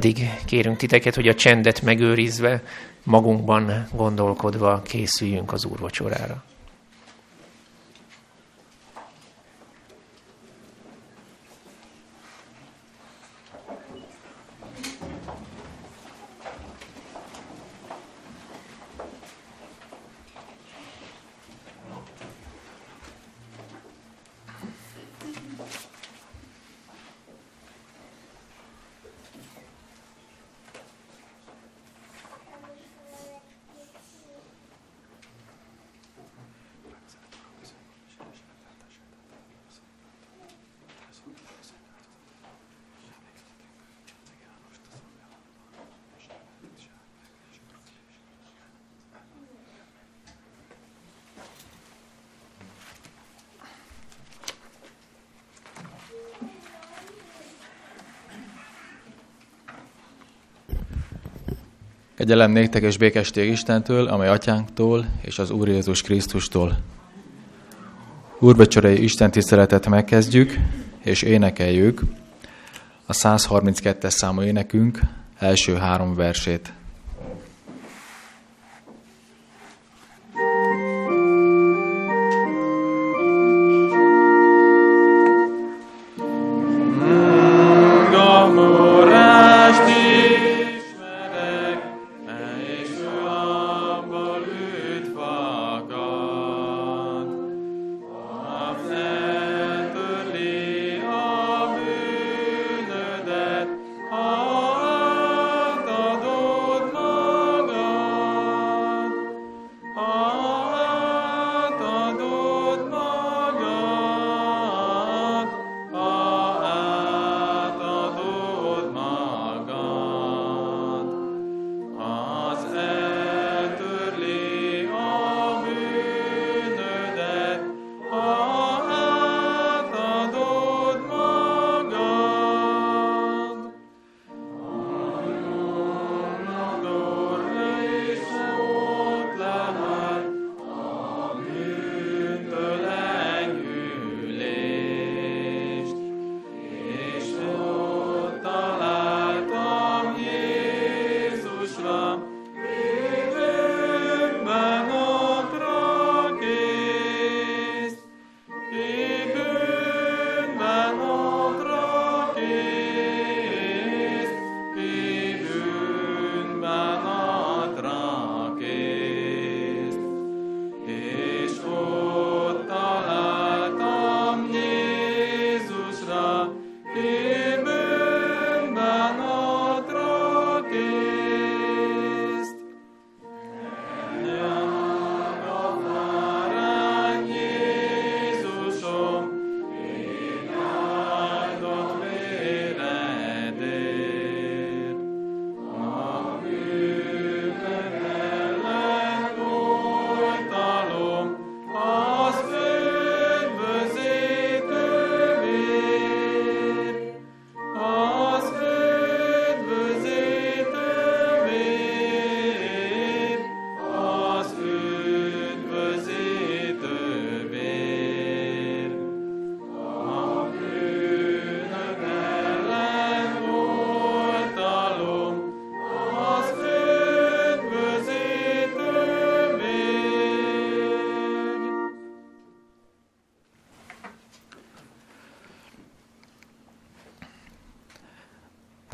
Pedig kérünk titeket, hogy a csendet megőrizve, magunkban gondolkodva készüljünk az úrvacsorára. Kegyelem néktek és békesség Istentől, amely atyánktól és az Úr Jézus Krisztustól. Úrbecsorai Isten tiszteletet megkezdjük, és énekeljük a 132-es számú énekünk első három versét.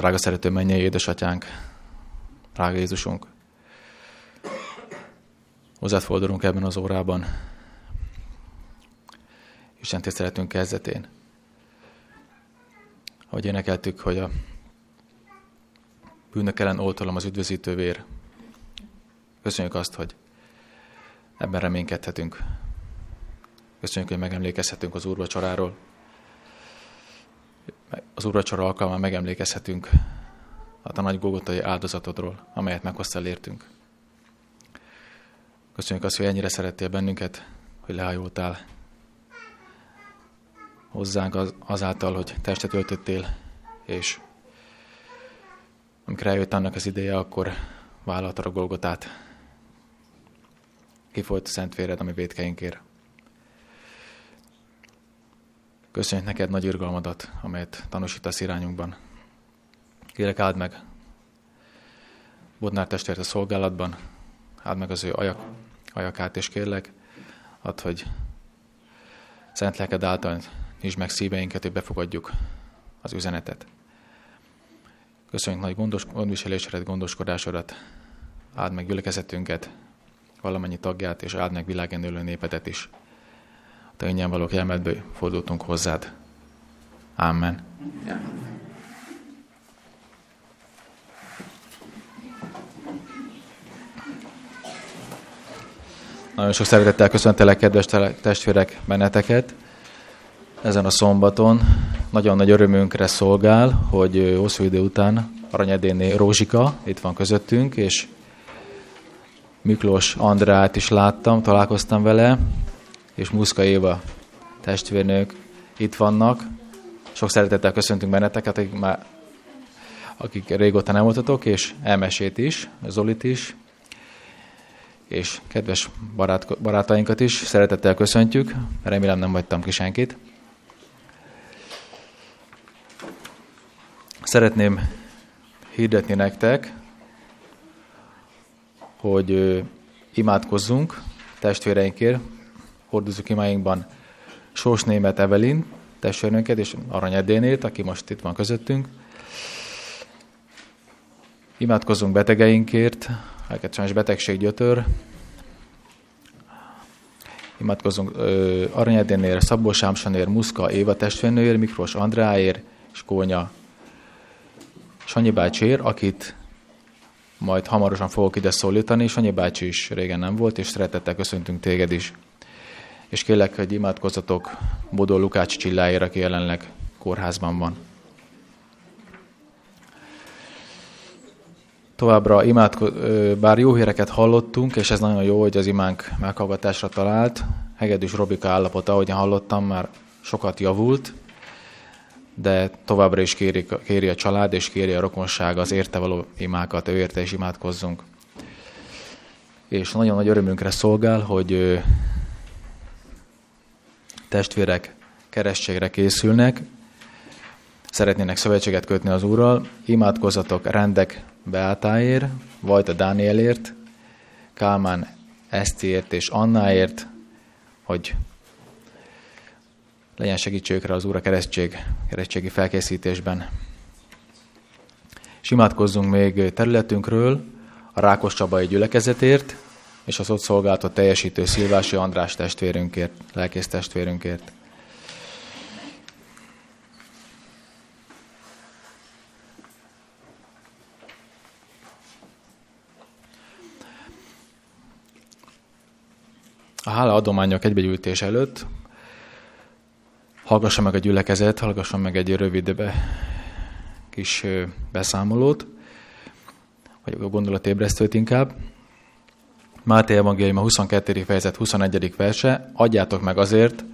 Drága szerető mennyei édesatyánk, drága Jézusunk, hozzád fordulunk ebben az órában, Isten tiszteletünk kezdetén. Ahogy énekeltük, hogy a bűnök ellen oltalom az üdvözítő vér. Köszönjük azt, hogy ebben reménykedhetünk. Köszönjük, hogy megemlékezhetünk az úrvacsoráról, az úrvacsora alkalmán megemlékezhetünk a te nagy Gogotai áldozatodról, amelyet meghoztál értünk. Köszönjük azt, hogy ennyire szerettél bennünket, hogy lehajoltál hozzánk az, azáltal, hogy testet öltöttél, és amikor eljött annak az ideje, akkor vállalta a Golgotát. Kifolyt a szent véred, ami védkeinkért. Köszönjük neked nagy irgalmadat, amelyet tanúsítasz irányunkban. Kérlek, áld meg Bodnár testvért a szolgálatban, áld meg az ő ajak, ajakát, és kérlek, add, hogy szent lelked által nyisd meg szíveinket, hogy befogadjuk az üzenetet. Köszönjük nagy gondos, gondviselésedet, gondoskodásodat, áld meg gyülekezetünket, valamennyi tagját, és áld meg világen élő népedet is. Te ingyen valók jelmedből fordultunk hozzád. Amen. Nagyon sok szeretettel köszöntelek, kedves testvérek, benneteket ezen a szombaton. Nagyon nagy örömünkre szolgál, hogy hosszú idő után Aranyedéné Rózsika itt van közöttünk, és Miklós Andrát is láttam, találkoztam vele, és Muszka Éva testvérnők itt vannak. Sok szeretettel köszöntünk benneteket, akik, már, akik régóta nem voltatok, és elmesét is, Zolit is, és kedves barát, barátainkat is szeretettel köszöntjük. Remélem nem vagytam ki senkit. Szeretném hirdetni nektek, hogy imádkozzunk testvéreinkért, hordozzuk imáinkban Sós Német Evelin testvérünket és Arany Edénét, aki most itt van közöttünk. Imádkozzunk betegeinkért, akiket sajnos betegség gyötör. Imádkozzunk Arany Edénér, Szabó Sámsonér, Muszka Éva testvérnőért, Miklós Andráért és Kónya Sanyi bácsiért, akit majd hamarosan fogok ide szólítani. Sanyi bácsi is régen nem volt, és szeretettel köszöntünk téged is. És kérlek, hogy imádkozzatok Bodó Lukács Csilláért, aki jelenleg kórházban van. Továbbra imádko- bár jó híreket hallottunk, és ez nagyon jó, hogy az imánk meghallgatásra talált. Hegedűs Robika állapota, ahogyan hallottam, már sokat javult, de továbbra is kéri, kéri a család, és kéri a rokonság az érte való imákat, ő érte is imádkozzunk. És nagyon nagy örömünkre szolgál, hogy testvérek keresztségre készülnek, szeretnének szövetséget kötni az Úrral, imádkozzatok rendek Beátáért, Vajta Dánielért, Kálmán Esztiért és Annáért, hogy legyen segítségükre az Úr a keresztség, keresztségi felkészítésben. És imádkozzunk még területünkről, a Rákos Csabai gyülekezetért, és az ott szolgáltat teljesítő Szilvási András testvérünkért, lelkész testvérünkért. A hála adományok egybegyűjtés előtt hallgassa meg a gyülekezet, hallgassa meg egy rövid kis beszámolót, vagy a gondolatébresztőt inkább. Máté Evangélium a 22. fejezet 21. verse, adjátok meg azért,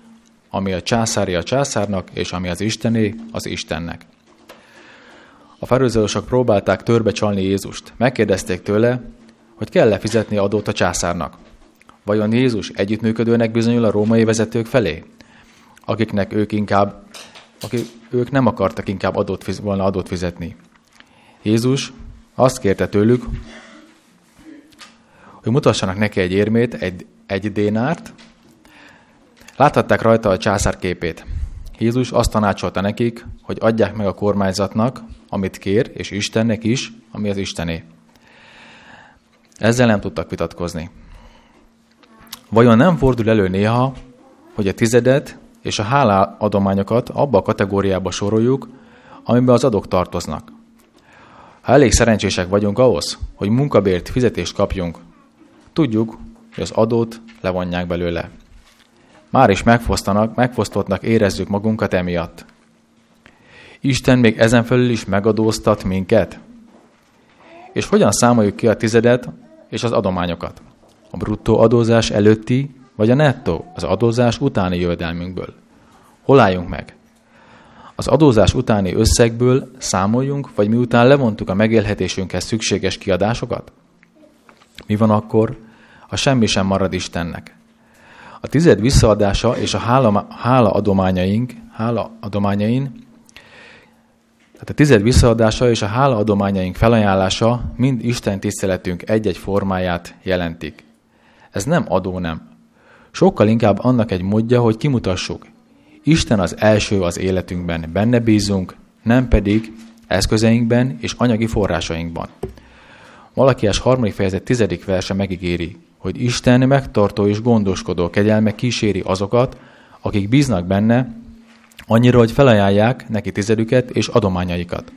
ami a császári a császárnak, és ami az Istené, az Istennek. A felőzősök próbálták törbe csalni Jézust. Megkérdezték tőle, hogy kell-e fizetni adót a császárnak. Vajon Jézus együttműködőnek bizonyul a római vezetők felé, akiknek ők inkább, akik ők nem akartak inkább adót, volna adót fizetni. Jézus azt kérte tőlük, hogy mutassanak neki egy érmét, egy, egy dénárt. Láthatták rajta a császár képét. Jézus azt tanácsolta nekik, hogy adják meg a kormányzatnak, amit kér, és Istennek is, ami az Istené. Ezzel nem tudtak vitatkozni. Vajon nem fordul elő néha, hogy a tizedet és a hálaadományokat abba a kategóriába soroljuk, amiben az adók tartoznak? Ha elég szerencsések vagyunk ahhoz, hogy munkabért fizetést kapjunk, tudjuk, hogy az adót levonják belőle. Már is megfosztanak, megfosztottnak érezzük magunkat emiatt. Isten még ezen felül is megadóztat minket? És hogyan számoljuk ki a tizedet és az adományokat? A bruttó adózás előtti, vagy a nettó, az adózás utáni jövedelmünkből? Hol álljunk meg? Az adózás utáni összegből számoljunk, vagy miután levontuk a megélhetésünkhez szükséges kiadásokat? Mi van akkor, ha semmi sem marad Istennek? A tized visszaadása és a hála, hála adományaink, hála adományain Tehát a tized visszaadása és a hálaadományaink felajánlása mind Isten tiszteletünk egy-egy formáját jelentik. Ez nem adó nem. Sokkal inkább annak egy módja, hogy kimutassuk. Isten az első az életünkben, benne bízunk, nem pedig eszközeinkben és anyagi forrásainkban. Malakiás harmadik fejezet tizedik verse megígéri, hogy Isten megtartó és gondoskodó kegyelme kíséri azokat, akik bíznak benne, annyira, hogy felajánlják neki tizedüket és adományaikat.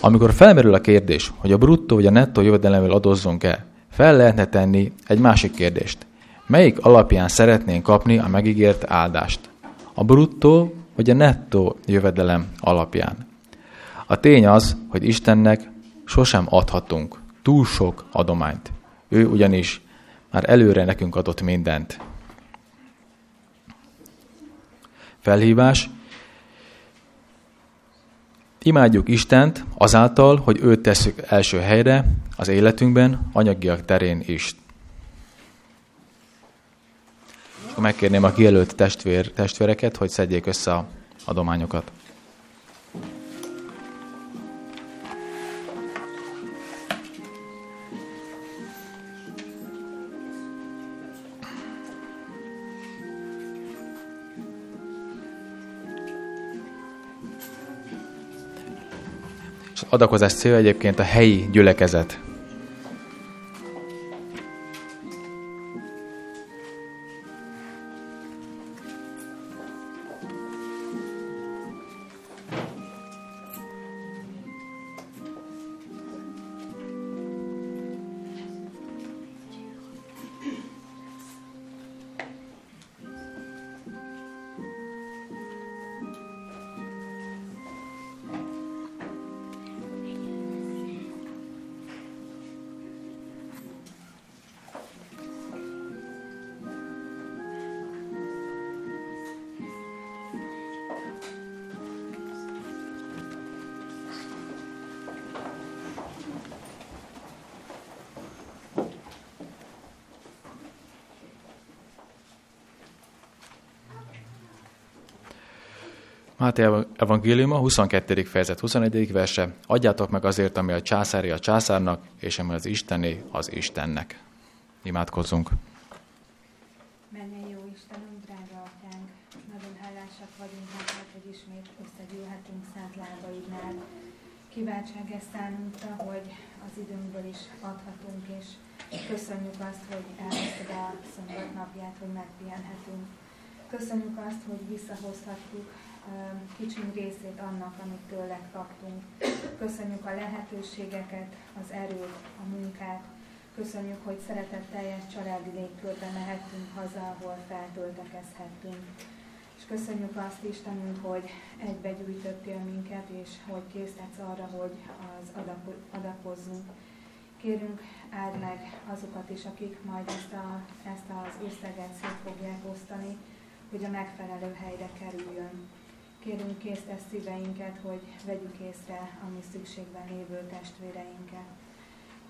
Amikor felmerül a kérdés, hogy a bruttó vagy a nettó jövedelemről adozzunk-e, fel lehetne tenni egy másik kérdést. Melyik alapján szeretnénk kapni a megígért áldást? A bruttó vagy a nettó jövedelem alapján? A tény az, hogy Istennek sosem adhatunk túl sok adományt. Ő ugyanis már előre nekünk adott mindent. Felhívás. Imádjuk Istent azáltal, hogy őt tesszük első helyre az életünkben, anyagiak terén is. Megkérném a kijelölt testvér, testvéreket, hogy szedjék össze a adományokat. Adakozás célja egyébként a helyi gyülekezet. Máté evangéliuma, 22. fejezet, 21. verse. Adjátok meg azért, ami a császári a császárnak, és ami az Istené az Istennek. Imádkozzunk. Menjen jó Istenünk, drága atyánk, nagyon hálásak vagyunk neked, hogy ismét összegyűlhetünk szent lábaidnál. Kiváltság ez számunkra, hogy az időnkből is adhatunk, és köszönjük azt, hogy elhoztad a szombat napját, hogy megpihenhetünk. Köszönjük azt, hogy visszahozhatjuk kicsiny részét annak, amit tőled kaptunk. Köszönjük a lehetőségeket, az erőt, a munkát. Köszönjük, hogy szeretetteljes családi légkörbe mehettünk haza, ahol feltöltekezhettünk. És köszönjük azt Istenünk, hogy egybegyűjtöttél minket, és hogy késztetsz arra, hogy az adakozzunk. Kérünk, áld meg azokat is, akik majd ezt, a, ezt az összeget szét fogják osztani, hogy a megfelelő helyre kerüljön. Kérünk késztes szíveinket, hogy vegyük észre a mi szükségben lévő testvéreinket.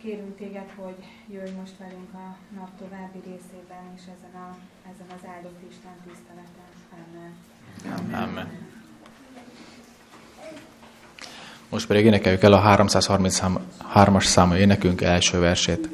Kérünk téged, hogy jöjj most velünk a nap további részében és ezen, a, ezen az áldott Isten tiszteleten. Amen. Amen. Most pedig énekeljük el a 333-as számú énekünk első versét.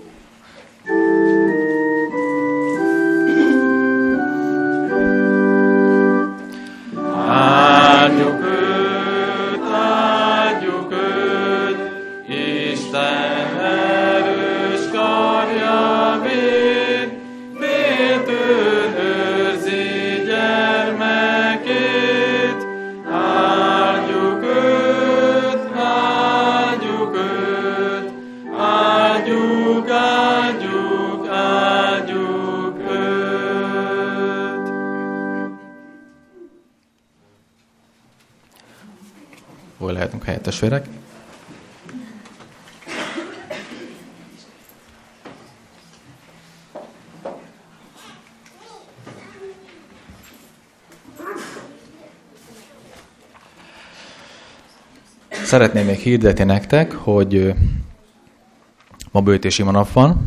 Szeretném még hirdetni nektek, hogy ma bőtési nap van,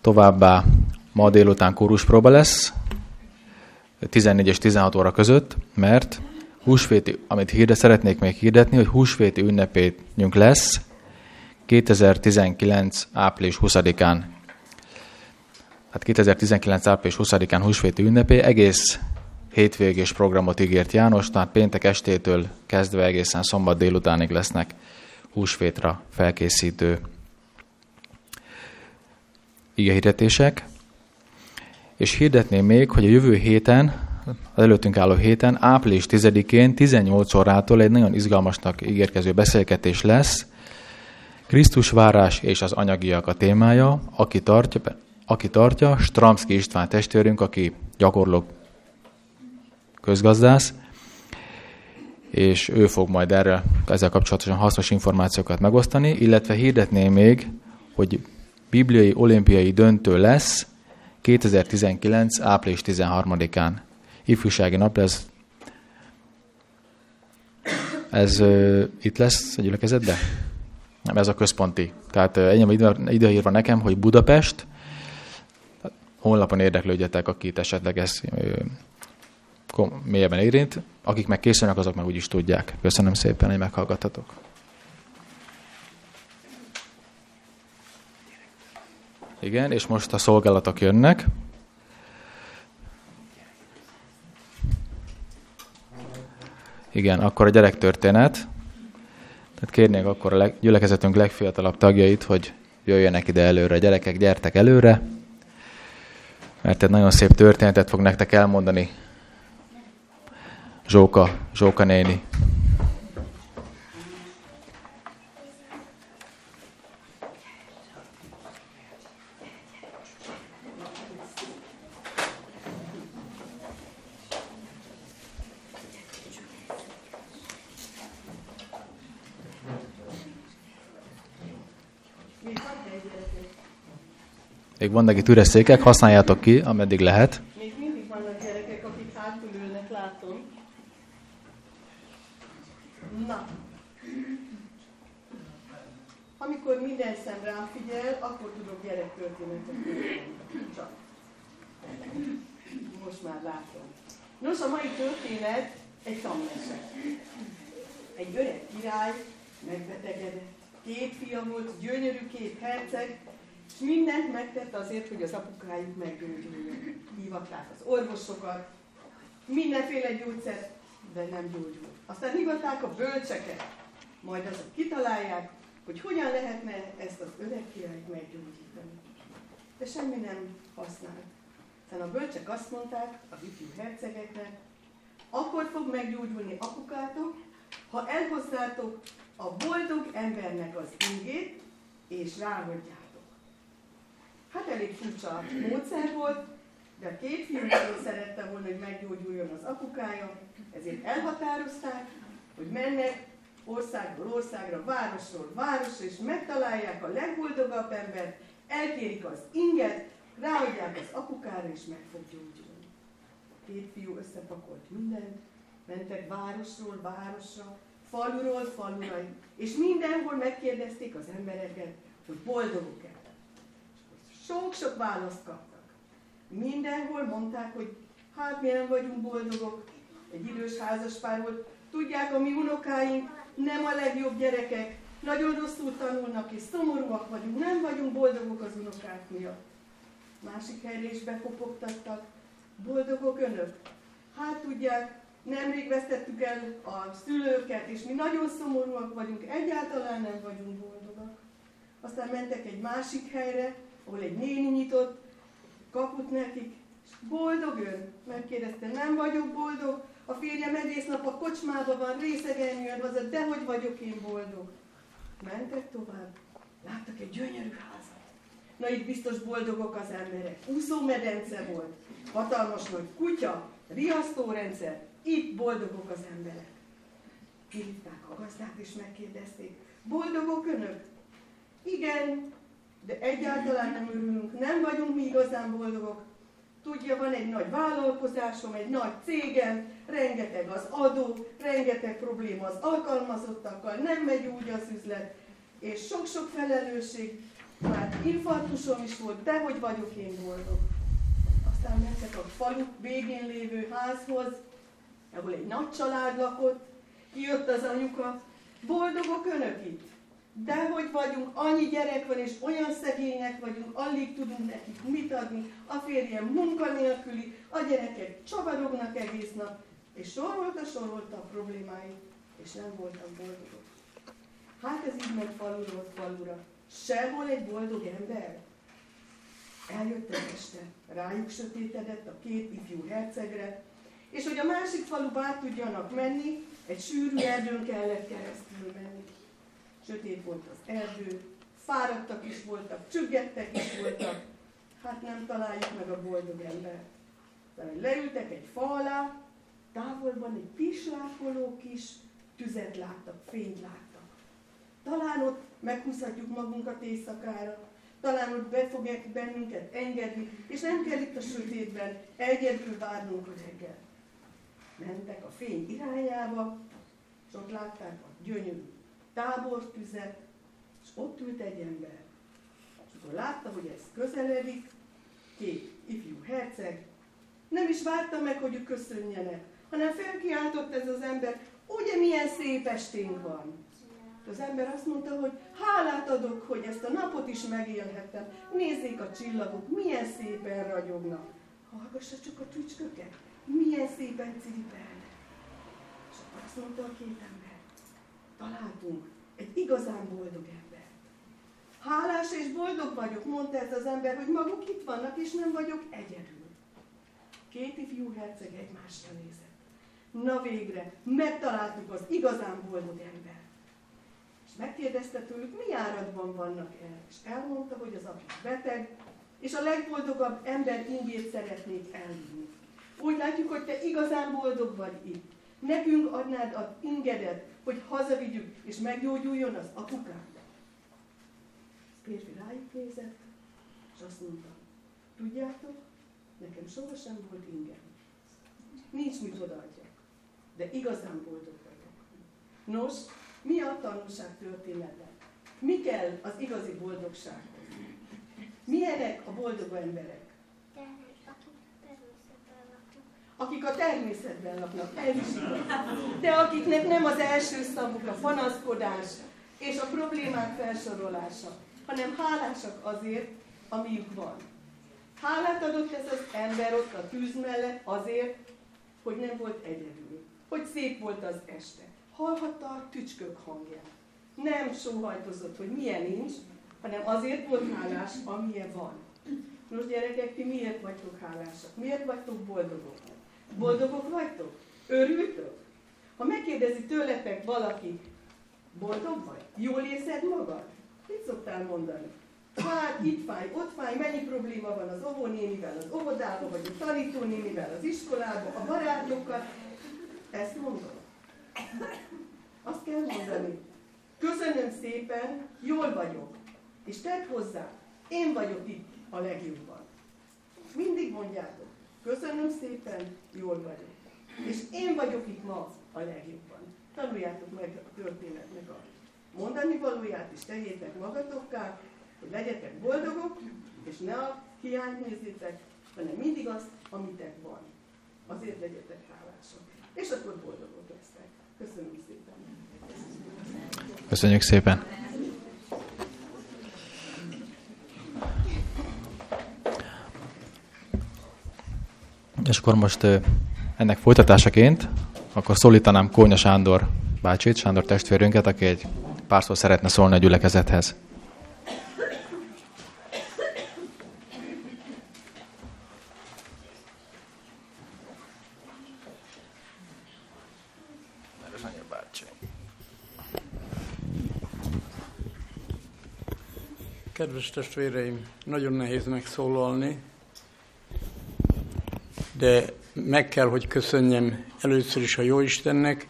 továbbá ma délután próba lesz, 14 és 16 óra között, mert húsvéti, amit hirde, szeretnék még hirdetni, hogy húsvéti ünnepénünk lesz 2019. április 20-án. Hát 2019. április 20-án húsvéti ünnepé, egész hétvégés programot ígért János, tehát péntek estétől kezdve egészen szombat délutánig lesznek húsvétra felkészítő igehirdetések. És hirdetném még, hogy a jövő héten, az előttünk álló héten, április 10-én 18 órától egy nagyon izgalmasnak ígérkező beszélgetés lesz. Krisztus várás és az anyagiak a témája, aki tartja, aki tartja Stramski István testvérünk, aki gyakorló közgazdász, és ő fog majd erre ezzel kapcsolatosan hasznos információkat megosztani, illetve hirdetném még, hogy bibliai olimpiai döntő lesz 2019. április 13-án. Ifjúsági nap lesz. Ez uh, itt lesz a gyülekezetben? Nem, ez a központi. Tehát ennyi ide, ideírva nekem, hogy Budapest. Honlapon érdeklődjetek, akit esetleg ez uh, mélyebben érint. Akik meg készülnek, azok meg úgyis tudják. Köszönöm szépen, hogy meghallgattatok. Igen, és most a szolgálatok jönnek. Igen, akkor a gyerektörténet. Tehát kérnék akkor a leg, gyülekezetünk legfiatalabb tagjait, hogy jöjjenek ide előre. Gyerekek, gyertek előre, mert egy nagyon szép történetet fog nektek elmondani Zsóka, Zsóka néni. Még van neki üres székek, használjátok ki, ameddig lehet. Még mindig vannak gyerekek, akik hátul ülnek, látom. Na. Amikor minden szem rám figyel, akkor tudok gyerektörténetet Csak. Most már látom. Nos, a mai történet egy tanmese. Egy öreg király megbetegedett. Két fia volt, gyönyörű két herceg, és mindent megtett azért, hogy az apukájuk meggyógyuljon. Hívatták az orvosokat, mindenféle gyógyszert, de nem gyógyult. Aztán hívatták a bölcseket, majd azok kitalálják, hogy hogyan lehetne ezt az öreg királyt meggyógyítani. De semmi nem használt. Aztán a bölcsek azt mondták az ifjú hercegeknek, akkor fog meggyógyulni apukátok, ha elhozzátok a boldog embernek az ingét, és ráhagyjátok. Hát elég furcsa módszer volt, de a két fiú nagyon szerette volna, hogy meggyógyuljon az apukája, ezért elhatározták, hogy mennek országból országra, városról városra, és megtalálják a legboldogabb embert, elkérik az inget, ráadják az apukára, és meg fog gyógyulni. Két fiú összepakolt mindent, mentek városról városra, faluról falura, és mindenhol megkérdezték az embereket, hogy boldogok-e. Sok-sok választ kaptak. Mindenhol mondták, hogy hát mi nem vagyunk boldogok. Egy idős házaspár volt. Tudják, a mi unokáink nem a legjobb gyerekek, nagyon rosszul tanulnak, és szomorúak vagyunk, nem vagyunk boldogok az unokák miatt. Másik helyre is bekopogtattak. Boldogok önök? Hát tudják, nemrég vesztettük el a szülőket, és mi nagyon szomorúak vagyunk, egyáltalán nem vagyunk boldogak. Aztán mentek egy másik helyre, ahol egy néni nyitott kaput nekik, és boldog ön? Megkérdezte, nem vagyok boldog, a férjem egész nap a kocsmába van, részegen haza, de hogy vagyok én boldog? Mentek tovább, láttak egy gyönyörű házat. Na itt biztos boldogok az emberek. Úszómedence volt, hatalmas nagy kutya, riasztórendszer, itt boldogok az emberek. Kirívták a gazdát és megkérdezték, boldogok önök? Igen, de egyáltalán nem örülünk, nem vagyunk mi igazán boldogok. Tudja, van egy nagy vállalkozásom, egy nagy cégem, rengeteg az adó, rengeteg probléma az alkalmazottakkal, nem megy úgy az üzlet, és sok-sok felelősség, már infarktusom is volt, de hogy vagyok én boldog. Aztán mentek a falu végén lévő házhoz, ahol egy nagy család lakott, jött az anyuka, boldogok önök itt. De hogy vagyunk, annyi gyerek van, és olyan szegények vagyunk, alig tudunk nekik mit adni, a férjem munkanélküli, a gyerekek csavadognak egész nap, és sorolta, sorolta a problémáit, és nem voltak boldogok. Hát ez így ment faluról falura. Sehol egy boldog ember. Eljött egy este, rájuk sötétedett a két ifjú hercegre, és hogy a másik faluba át tudjanak menni, egy sűrű erdőn kellett keresztül menni. Sötét volt az erdő, fáradtak is voltak, csüggettek is voltak, hát nem találjuk meg a boldog embert. Leültek egy fa alá, távolban egy pislákoló kis tüzet láttak, fényt láttak. Talán ott meghúzhatjuk magunkat éjszakára, talán ott be fogják bennünket engedni, és nem kell itt a sötétben egyedül várnunk a reggel. Mentek a fény irányába, és ott látták a gyönyörű tábortüzet, és ott ült egy ember. És akkor látta, hogy ez közeledik, két ifjú herceg, nem is várta meg, hogy ők köszönjenek, hanem felkiáltott ez az ember, ugye milyen szép esténk van. Az ember azt mondta, hogy hálát adok, hogy ezt a napot is megélhettem. Nézzék a csillagok, milyen szépen ragyognak. Hallgassa csak a tücsköket, milyen szépen ciripelnek. És akkor azt mondta a két ember, találtunk egy igazán boldog ember. Hálás és boldog vagyok, mondta ez az ember, hogy maguk itt vannak, és nem vagyok egyedül. Két ifjú herceg egymásra nézett. Na végre, megtaláltuk az igazán boldog ember. És megkérdezte tőlük, mi áradban vannak el. És elmondta, hogy az apja beteg, és a legboldogabb ember ingét szeretnék elvinni. Úgy látjuk, hogy te igazán boldog vagy itt. Nekünk adnád az ingedet, hogy hazavigyük, és meggyógyuljon az apukánk. Férfi rájuk nézett, és azt mondta, tudjátok, nekem sohasem volt ingem. Nincs mit odaadjak, de igazán boldog vagyok. Nos, mi a tanulság történetben? Mi kell az igazi boldogsághoz? Milyenek a boldog emberek? akik a természetben laknak, ez is De akiknek nem az első szavuk a panaszkodás és a problémák felsorolása, hanem hálásak azért, amiük van. Hálát adott ez az ember ott a tűz mellett azért, hogy nem volt egyedül, hogy szép volt az este. Hallhatta a tücskök hangját. Nem sóhajtozott, hogy milyen nincs, hanem azért volt hálás, amilyen van. Nos gyerekek, ti miért vagytok hálásak? Miért vagytok boldogok? Boldogok vagytok? Örültök? Ha megkérdezi tőletek valaki, boldog vagy? Jól érzed magad? Mit szoktál mondani? Hát itt fáj, ott fáj, mennyi probléma van az óvónénivel, az óvodában, vagy a tanítónénivel, az iskolában, a barátokkal. Ezt mondom. Azt kell mondani. Köszönöm szépen, jól vagyok. És tedd hozzá, én vagyok itt a legjobban. Mindig mondjátok. Köszönöm szépen, jól vagyok. És én vagyok itt ma a legjobban. Tanuljátok meg a történetnek a mondani valóját, és tegyétek magatokká, hogy legyetek boldogok, és ne a hiányt nézzétek, hanem mindig azt, amitek van. Azért legyetek hálások. És akkor boldogok lesztek. Köszönöm szépen. Köszönjük szépen. És akkor most ennek folytatásaként, akkor szólítanám Kónya Sándor bácsit, Sándor testvérünket, aki egy pár szó szeretne szólni a gyülekezethez. Kedves testvéreim, nagyon nehéz megszólalni, de meg kell, hogy köszönjem először is a Jóistennek,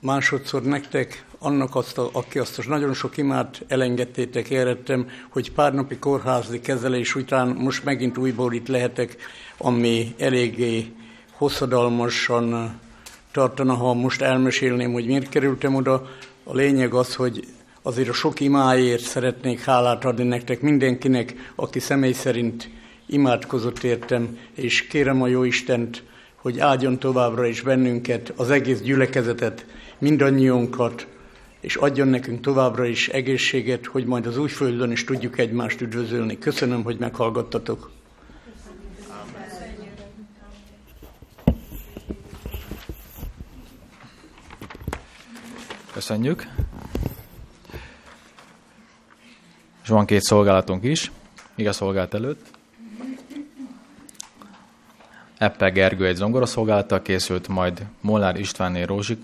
másodszor nektek, annak, azt a, aki azt a nagyon sok imát elengedtétek, érettem, hogy pár napi kórházi kezelés után most megint újból itt lehetek, ami eléggé hosszadalmasan tartana, ha most elmesélném, hogy miért kerültem oda. A lényeg az, hogy azért a sok imáért szeretnék hálát adni nektek, mindenkinek, aki személy szerint imádkozott értem, és kérem a jó Istent, hogy áldjon továbbra is bennünket, az egész gyülekezetet, mindannyiunkat, és adjon nekünk továbbra is egészséget, hogy majd az újföldön is tudjuk egymást üdvözölni. Köszönöm, hogy meghallgattatok. Köszönjük. És van két szolgálatunk is, igaz szolgálat előtt. Eppe Gergő egy zongoraszolgálattal készült, majd Molnár Istvánné Rózsik,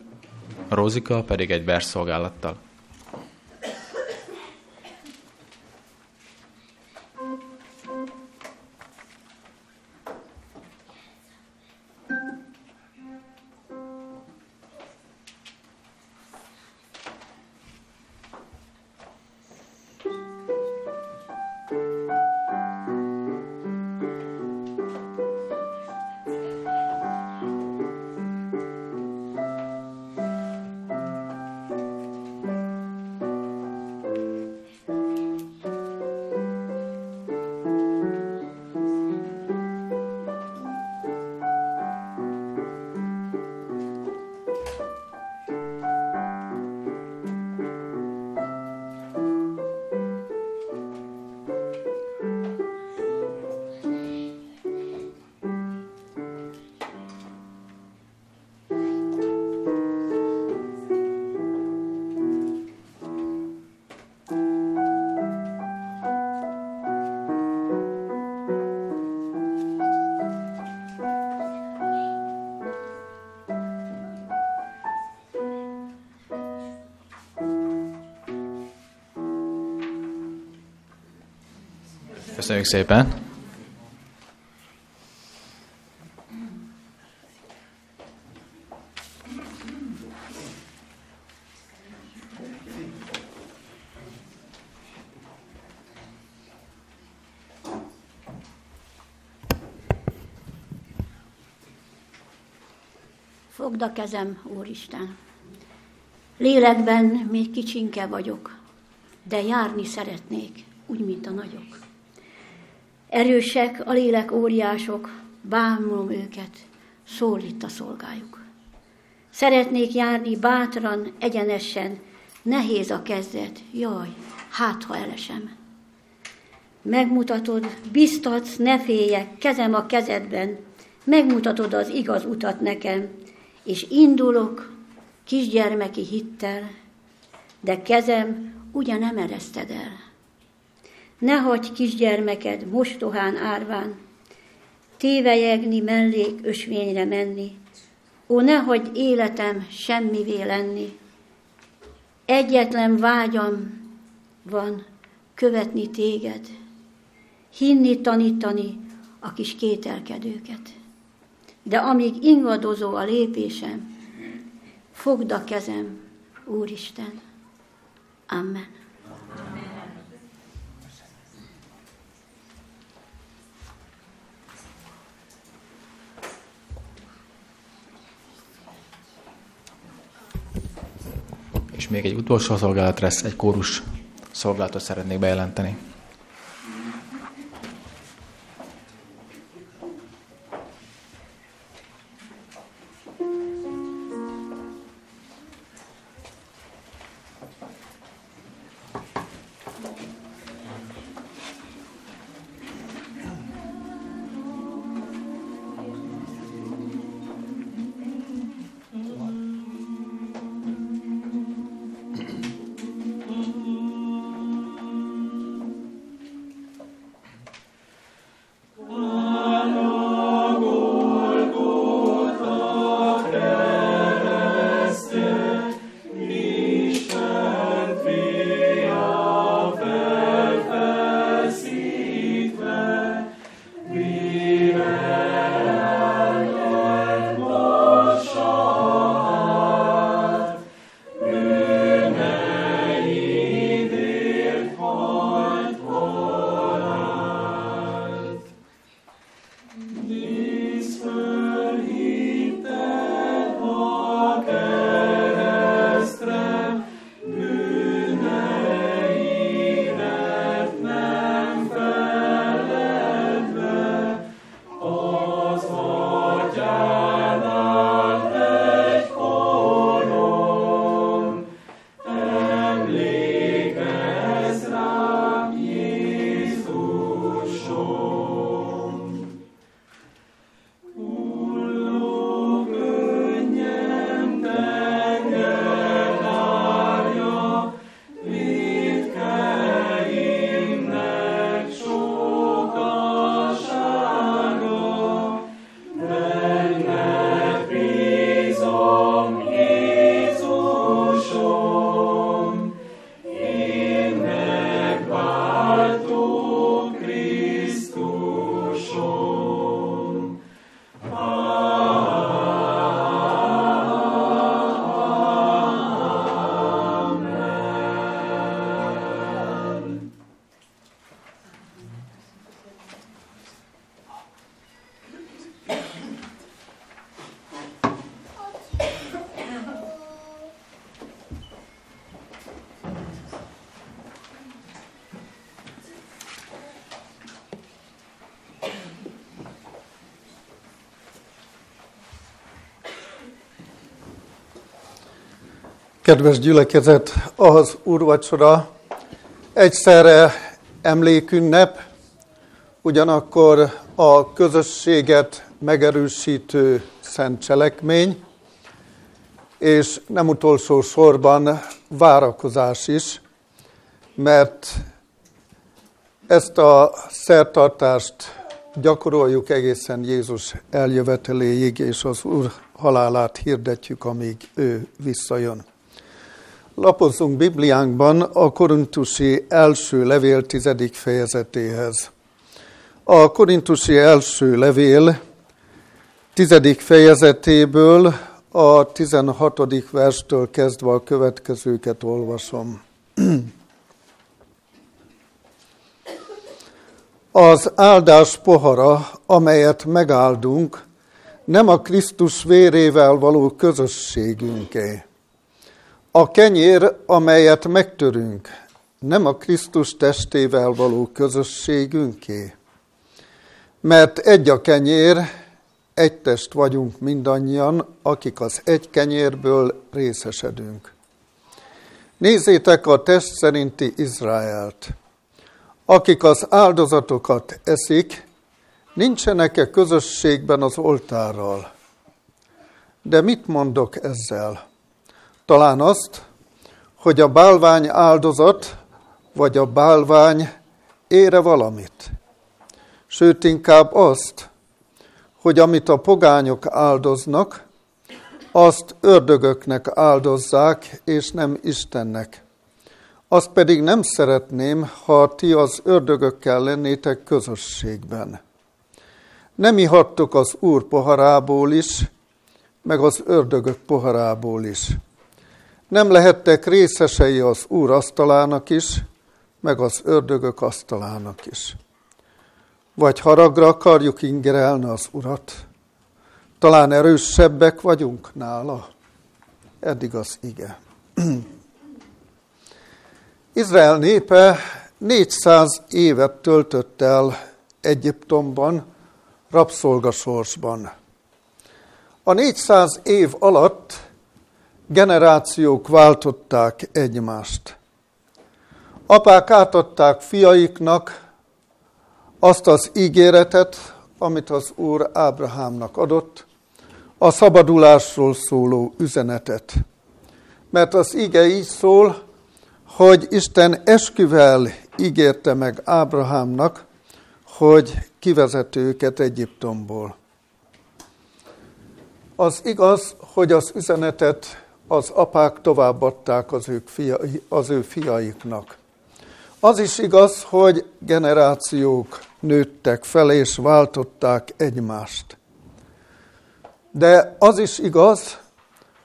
Rózika pedig egy versszolgálattal. Köszönjük szépen! Fogd a kezem, Úristen. Lélekben még kicsinke vagyok, de járni szeretnék, úgy, mint a nagyok. Erősek a lélek óriások, bámulom őket, szól itt a szolgájuk. Szeretnék járni bátran, egyenesen, nehéz a kezdet, jaj, hát ha elesem. Megmutatod, biztatsz, ne féljek, kezem a kezedben, megmutatod az igaz utat nekem, és indulok kisgyermeki hittel, de kezem ugyan nem ereszted el. Ne hagyj kisgyermeked mostohán árván, tévejegni, mellék ösvényre menni, ó, ne hagyj életem semmivé lenni. Egyetlen vágyam van követni téged, hinni, tanítani a kis kételkedőket. De amíg ingadozó a lépésem, fogd a kezem, Úristen. Amen. És még egy utolsó szolgálat lesz, egy kórus szolgálatot szeretnék bejelenteni. Kedves gyülekezet, az úrvacsora egyszerre emlékünnep, ugyanakkor a közösséget megerősítő szent cselekmény, és nem utolsó sorban várakozás is, mert ezt a szertartást gyakoroljuk egészen Jézus eljöveteléig, és az Úr halálát hirdetjük, amíg ő visszajön. Lapozzunk Bibliánkban a Korintusi első levél tizedik fejezetéhez. A Korintusi első levél tizedik fejezetéből a tizenhatodik verstől kezdve a következőket olvasom. Az áldás pohara, amelyet megáldunk, nem a Krisztus vérével való közösségünké. A kenyér, amelyet megtörünk, nem a Krisztus testével való közösségünké. Mert egy a kenyér, egy test vagyunk mindannyian, akik az egy kenyérből részesedünk. Nézzétek a test szerinti Izraelt. Akik az áldozatokat eszik, nincsenek-e közösségben az oltárral? De mit mondok ezzel? Talán azt, hogy a bálvány áldozat, vagy a bálvány ére valamit. Sőt, inkább azt, hogy amit a pogányok áldoznak, azt ördögöknek áldozzák, és nem Istennek. Azt pedig nem szeretném, ha ti az ördögökkel lennétek közösségben. Nem ihattok az Úr poharából is, meg az ördögök poharából is. Nem lehettek részesei az Úr asztalának is, meg az ördögök asztalának is. Vagy haragra akarjuk ingerelni az Urat? Talán erősebbek vagyunk nála? Eddig az ige. Izrael népe 400 évet töltött el Egyiptomban, rabszolgasorsban. A 400 év alatt generációk váltották egymást. Apák átadták fiaiknak azt az ígéretet, amit az Úr Ábrahámnak adott, a szabadulásról szóló üzenetet. Mert az ige így szól, hogy Isten esküvel ígérte meg Ábrahámnak, hogy kivezet őket Egyiptomból. Az igaz, hogy az üzenetet az apák továbbadták az, ők fia, az ő fiaiknak. Az is igaz, hogy generációk nőttek fel és váltották egymást. De az is igaz,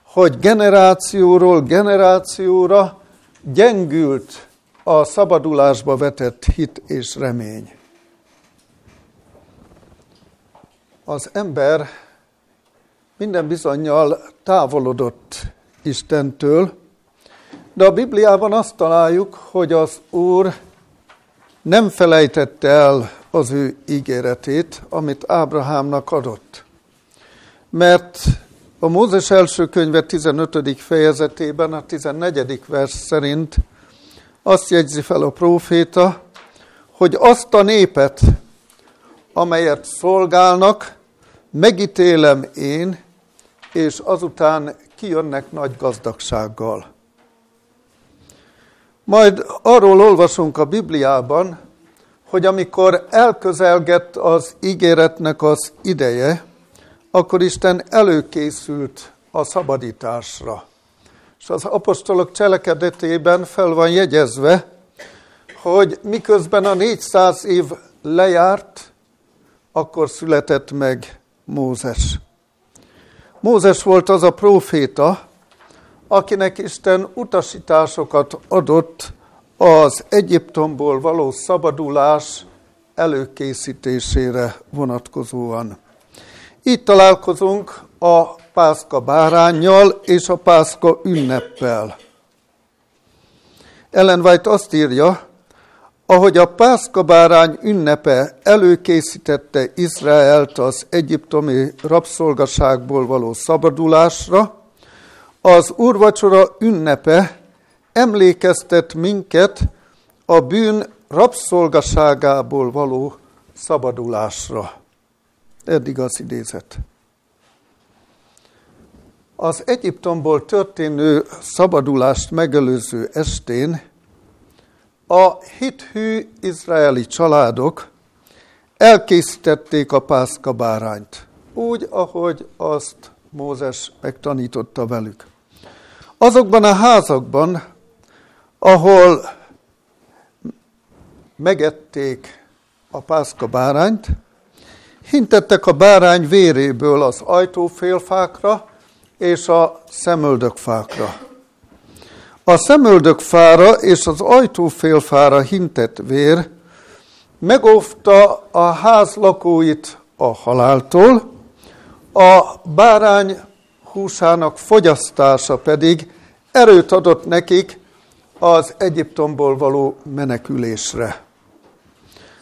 hogy generációról generációra gyengült a szabadulásba vetett hit és remény. Az ember minden bizonyal távolodott Istentől, de a Bibliában azt találjuk, hogy az Úr nem felejtette el az ő ígéretét, amit Ábrahámnak adott. Mert a Mózes első könyve 15. fejezetében, a 14. vers szerint azt jegyzi fel a próféta, hogy azt a népet, amelyet szolgálnak, megítélem én, és azután kijönnek nagy gazdagsággal. Majd arról olvasunk a Bibliában, hogy amikor elközelgett az ígéretnek az ideje, akkor Isten előkészült a szabadításra. És az apostolok cselekedetében fel van jegyezve, hogy miközben a 400 év lejárt, akkor született meg Mózes. Mózes volt az a próféta, akinek Isten utasításokat adott az Egyiptomból való szabadulás előkészítésére vonatkozóan. Itt találkozunk a pászka bárányjal és a pászka ünneppel. Ellen White azt írja, ahogy a pászka bárány ünnepe előkészítette Izraelt az egyiptomi rabszolgaságból való szabadulásra, az úrvacsora ünnepe emlékeztet minket a bűn rabszolgaságából való szabadulásra. Eddig az idézet. Az Egyiptomból történő szabadulást megelőző estén a hithű izraeli családok elkészítették a pászka bárányt, úgy, ahogy azt Mózes megtanította velük. Azokban a házakban, ahol megették a pászka bárányt, hintettek a bárány véréből az ajtófélfákra és a szemöldökfákra. A szemöldökfára és az ajtófélfára hintett vér megóvta a ház lakóit a haláltól, a bárány húsának fogyasztása pedig erőt adott nekik az Egyiptomból való menekülésre.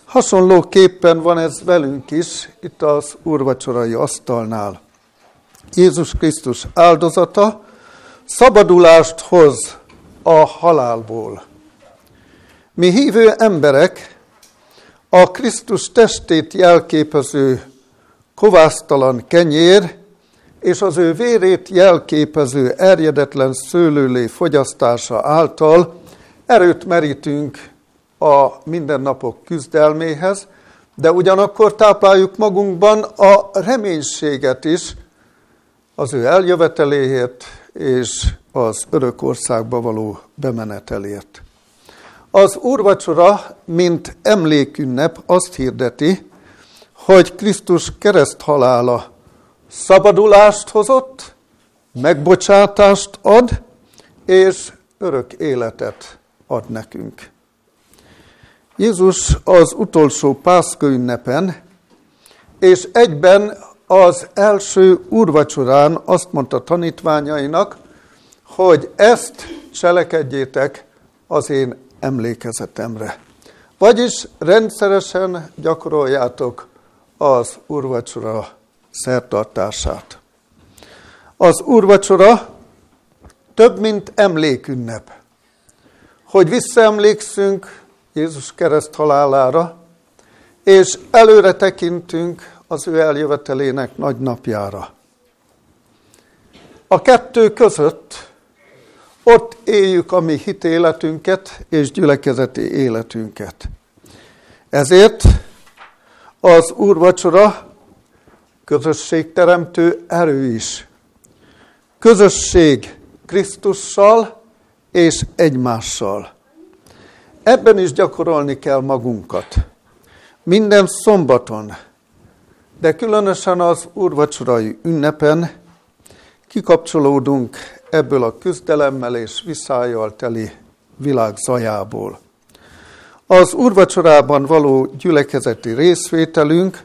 Hasonlóképpen van ez velünk is, itt az úrvacsorai asztalnál. Jézus Krisztus áldozata szabadulást hoz a halálból. Mi hívő emberek a Krisztus testét jelképező kovásztalan kenyér és az ő vérét jelképező erjedetlen szőlőlé fogyasztása által erőt merítünk a mindennapok küzdelméhez, de ugyanakkor tápláljuk magunkban a reménységet is az ő eljöveteléért és az örök országba való bemenetelért. Az úrvacsora, mint emlékünnep azt hirdeti, hogy Krisztus kereszthalála szabadulást hozott, megbocsátást ad, és örök életet ad nekünk. Jézus az utolsó pászka ünnepen, és egyben az első úrvacsorán azt mondta tanítványainak, hogy ezt cselekedjétek az én emlékezetemre. Vagyis rendszeresen gyakoroljátok az úrvacsora szertartását. Az úrvacsora több, mint emlékünnep. Hogy visszaemlékszünk Jézus kereszt halálára, és előre tekintünk az ő eljövetelének nagy napjára. A kettő között ott éljük a mi hitéletünket és gyülekezeti életünket. Ezért az úrvacsora közösségteremtő erő is. Közösség Krisztussal és egymással. Ebben is gyakorolni kell magunkat. Minden szombaton, de különösen az úrvacsorai ünnepen kikapcsolódunk ebből a küzdelemmel és visszájjal teli világ zajából. Az úrvacsorában való gyülekezeti részvételünk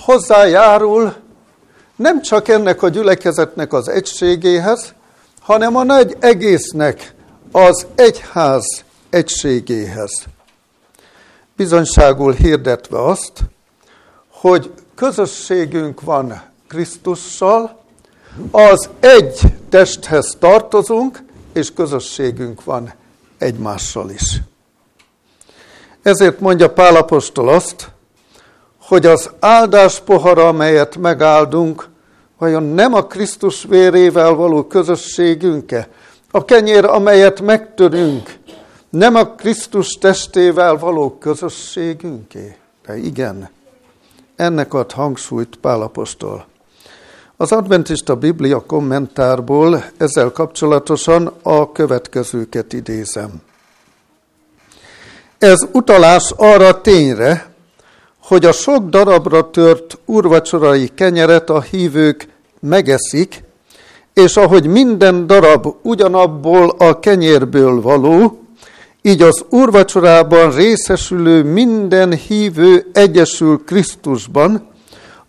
hozzájárul nem csak ennek a gyülekezetnek az egységéhez, hanem a nagy egésznek, az egyház egységéhez. Bizonyságul hirdetve azt, hogy közösségünk van Krisztussal, az egy testhez tartozunk, és közösségünk van egymással is. Ezért mondja Pálapostól azt, hogy az áldás pohara, amelyet megáldunk, vajon nem a Krisztus vérével való közösségünke? A kenyér, amelyet megtörünk, nem a Krisztus testével való közösségünké? De igen, ennek ad hangsúlyt Pálapostól. Az adventista Biblia kommentárból ezzel kapcsolatosan a következőket idézem. Ez utalás arra tényre, hogy a sok darabra tört urvacsorai kenyeret a hívők megeszik, és ahogy minden darab ugyanabból a kenyérből való, így az úrvacsorában részesülő minden hívő egyesül Krisztusban,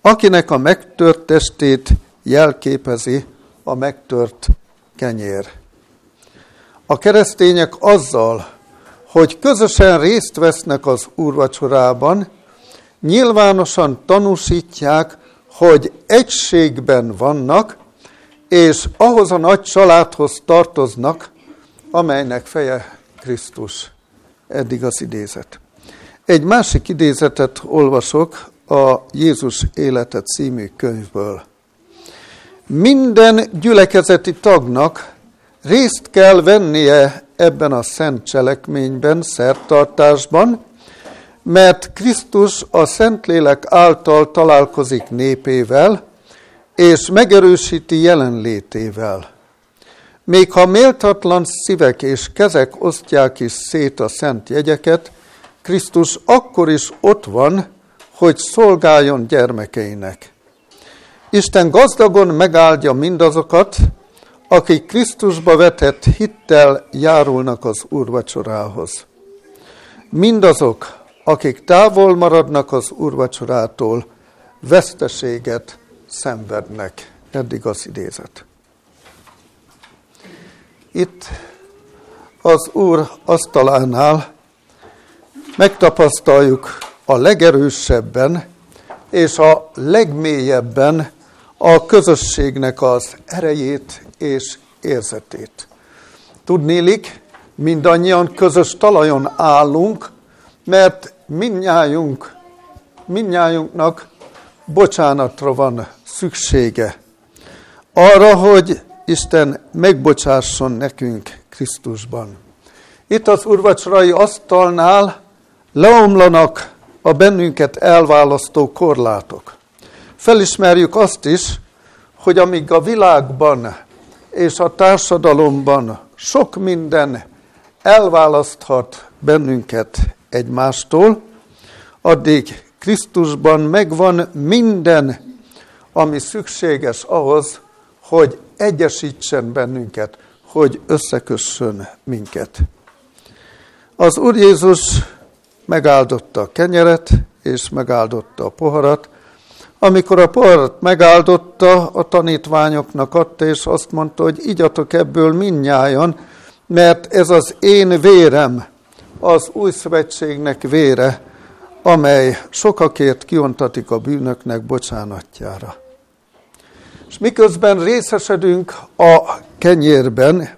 akinek a megtört testét jelképezi a megtört kenyér. A keresztények azzal, hogy közösen részt vesznek az úrvacsorában, nyilvánosan tanúsítják, hogy egységben vannak, és ahhoz a nagy családhoz tartoznak, amelynek feje Krisztus. Eddig az idézet. Egy másik idézetet olvasok a Jézus élete című könyvből. Minden gyülekezeti tagnak részt kell vennie ebben a szent cselekményben, szertartásban, mert Krisztus a Szentlélek által találkozik népével, és megerősíti jelenlétével. Még ha méltatlan szívek és kezek osztják is szét a szent jegyeket, Krisztus akkor is ott van, hogy szolgáljon gyermekeinek. Isten gazdagon megáldja mindazokat, akik Krisztusba vetett hittel járulnak az úrvacsorához. Mindazok, akik távol maradnak az úrvacsorától, veszteséget szenvednek. Eddig az idézet. Itt az Úr asztalánál megtapasztaljuk a legerősebben és a legmélyebben a közösségnek az erejét és érzetét. Tudnélik, mindannyian közös talajon állunk, mert mindnyájunk, mindnyájunknak bocsánatra van szüksége. Arra, hogy Isten megbocsásson nekünk Krisztusban. Itt az urvacsorai asztalnál leomlanak a bennünket elválasztó korlátok. Felismerjük azt is, hogy amíg a világban és a társadalomban sok minden elválaszthat bennünket egymástól, addig Krisztusban megvan minden, ami szükséges ahhoz, hogy egyesítsen bennünket, hogy összekössön minket. Az Úr Jézus megáldotta a kenyeret, és megáldotta a poharat. Amikor a poharat megáldotta, a tanítványoknak adta, és azt mondta, hogy igyatok ebből minnyájan, mert ez az én vérem, az új szövetségnek vére, amely sokakért kiontatik a bűnöknek bocsánatjára. És miközben részesedünk a kenyérben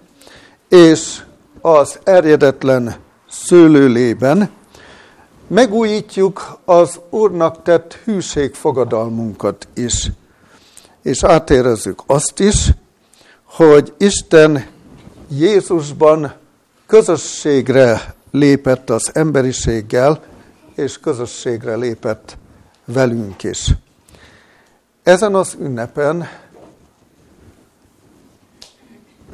és az erjedetlen szőlőlében, megújítjuk az Úrnak tett hűségfogadalmunkat is, és átérezzük azt is, hogy Isten Jézusban közösségre lépett az emberiséggel, és közösségre lépett velünk is. Ezen az ünnepen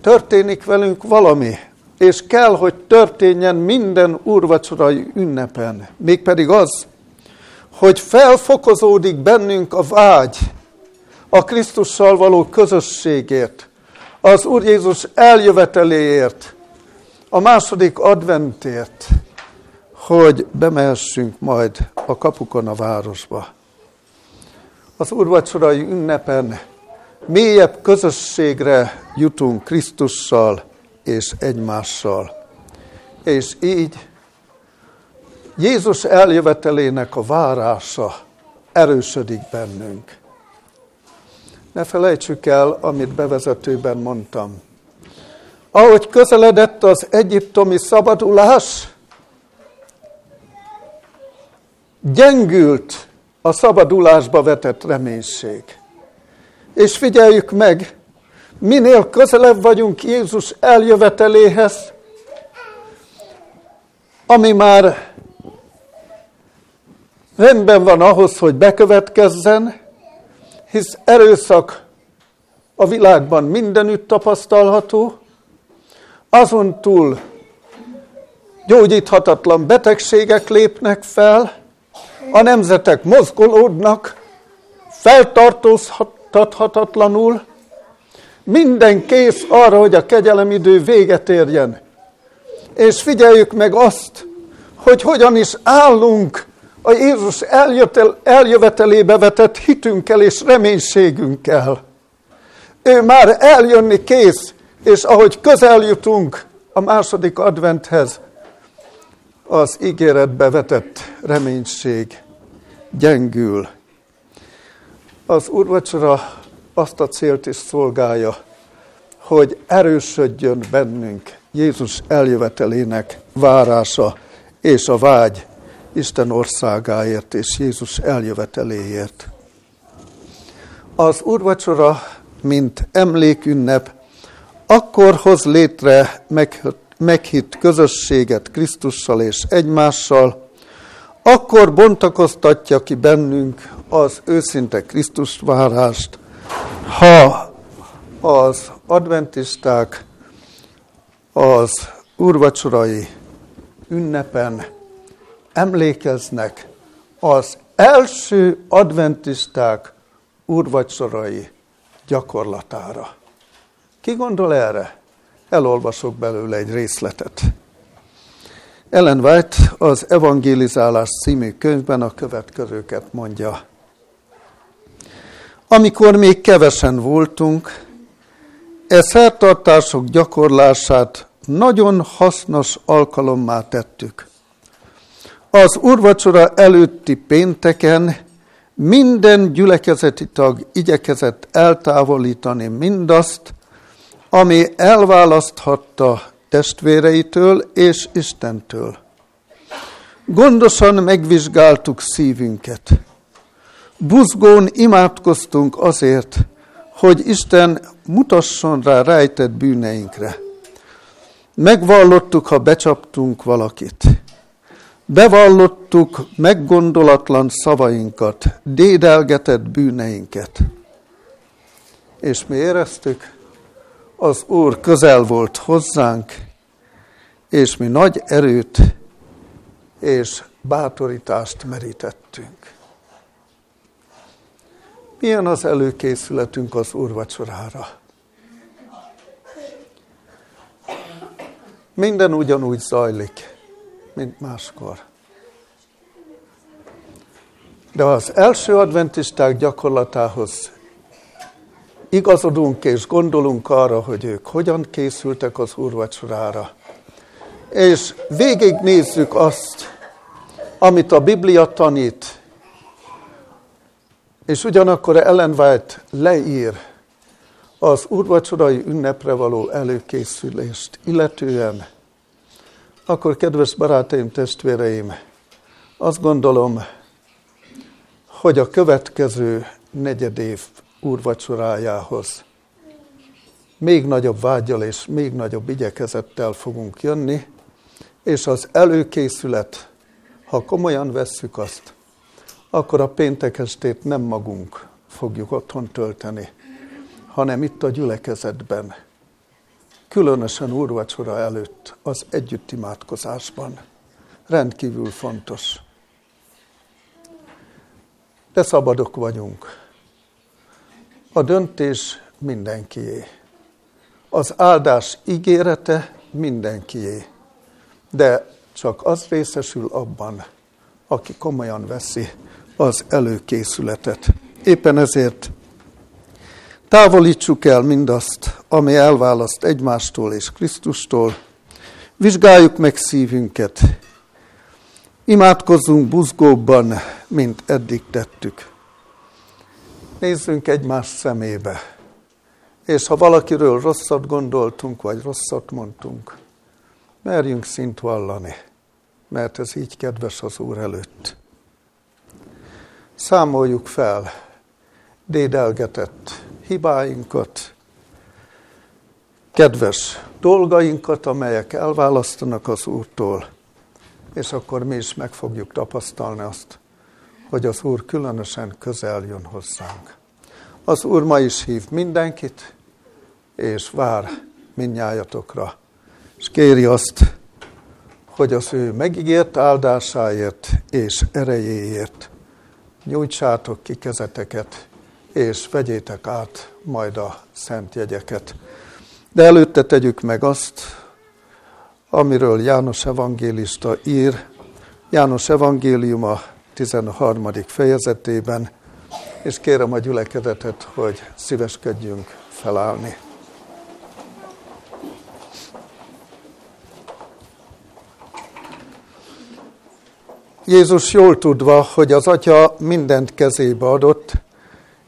történik velünk valami, és kell, hogy történjen minden úrvacsorai ünnepen. Mégpedig az, hogy felfokozódik bennünk a vágy a Krisztussal való közösségért, az Úr Jézus eljöveteléért, a második adventért, hogy bemehessünk majd a kapukon a városba. Az úrvacsorai ünnepen mélyebb közösségre jutunk Krisztussal és egymással. És így Jézus eljövetelének a várása erősödik bennünk. Ne felejtsük el, amit bevezetőben mondtam. Ahogy közeledett az egyiptomi szabadulás, gyengült a szabadulásba vetett reménység. És figyeljük meg, minél közelebb vagyunk Jézus eljöveteléhez, ami már rendben van ahhoz, hogy bekövetkezzen, hisz erőszak a világban mindenütt tapasztalható, azon túl gyógyíthatatlan betegségek lépnek fel, a nemzetek mozgolódnak, feltartóztathatatlanul, minden kész arra, hogy a kegyelemidő véget érjen. És figyeljük meg azt, hogy hogyan is állunk a Jézus eljötel, eljövetelébe vetett hitünkkel és reménységünkkel. Ő már eljönni kész, és ahogy közel jutunk a második adventhez, az ígéretbe vetett reménység gyengül. Az úrvacsora azt a célt is szolgálja, hogy erősödjön bennünk Jézus eljövetelének várása és a vágy Isten országáért és Jézus eljöveteléért. Az úrvacsora, mint emlékünnep, akkor hoz létre meghitt közösséget Krisztussal és egymással, akkor bontakoztatja ki bennünk az őszinte Krisztus várást, ha az adventisták az úrvacsorai ünnepen emlékeznek az első adventisták úrvacsorai gyakorlatára. Ki gondol erre? Elolvasok belőle egy részletet. Ellen White az Evangelizálás című könyvben a következőket mondja. Amikor még kevesen voltunk, e szertartások gyakorlását nagyon hasznos alkalommá tettük. Az urvacsora előtti pénteken minden gyülekezeti tag igyekezett eltávolítani mindazt, ami elválaszthatta testvéreitől és Istentől. Gondosan megvizsgáltuk szívünket. Buzgón imádkoztunk azért, hogy Isten mutasson rá rejtett bűneinkre. Megvallottuk, ha becsaptunk valakit. Bevallottuk meggondolatlan szavainkat, dédelgetett bűneinket. És mi éreztük, az Úr közel volt hozzánk, és mi nagy erőt és bátorítást merítettünk. Milyen az előkészületünk az úrvacsorára? Minden ugyanúgy zajlik, mint máskor. De az első adventisták gyakorlatához igazodunk és gondolunk arra, hogy ők hogyan készültek az úrvacsorára. És végignézzük azt, amit a Biblia tanít, és ugyanakkor Ellen White leír az úrvacsorai ünnepre való előkészülést illetően, akkor kedves barátaim, testvéreim, azt gondolom, hogy a következő negyedév úrvacsorájához még nagyobb vágyal és még nagyobb igyekezettel fogunk jönni, és az előkészület, ha komolyan vesszük azt, akkor a péntek estét nem magunk fogjuk otthon tölteni, hanem itt a gyülekezetben, különösen úrvacsora előtt, az együtt imádkozásban. Rendkívül fontos. De szabadok vagyunk. A döntés mindenkié. Az áldás ígérete mindenkié. De csak az részesül abban, aki komolyan veszi az előkészületet. Éppen ezért távolítsuk el mindazt, ami elválaszt egymástól és Krisztustól, vizsgáljuk meg szívünket, imádkozzunk buzgóbban, mint eddig tettük. Nézzünk egymás szemébe, és ha valakiről rosszat gondoltunk, vagy rosszat mondtunk, merjünk szint vallani, mert ez így kedves az Úr előtt. Számoljuk fel dédelgetett hibáinkat, kedves dolgainkat, amelyek elválasztanak az Úrtól, és akkor mi is meg fogjuk tapasztalni azt, hogy az Úr különösen közel jön hozzánk. Az Úr ma is hív mindenkit, és vár minnyájatokra, és kéri azt, hogy az ő megígért áldásáért és erejéért nyújtsátok ki kezeteket, és vegyétek át majd a szent jegyeket. De előtte tegyük meg azt, amiről János evangélista ír, János evangéliuma 13. fejezetében, és kérem a gyülekezetet, hogy szíveskedjünk felállni. Jézus jól tudva, hogy az Atya mindent kezébe adott,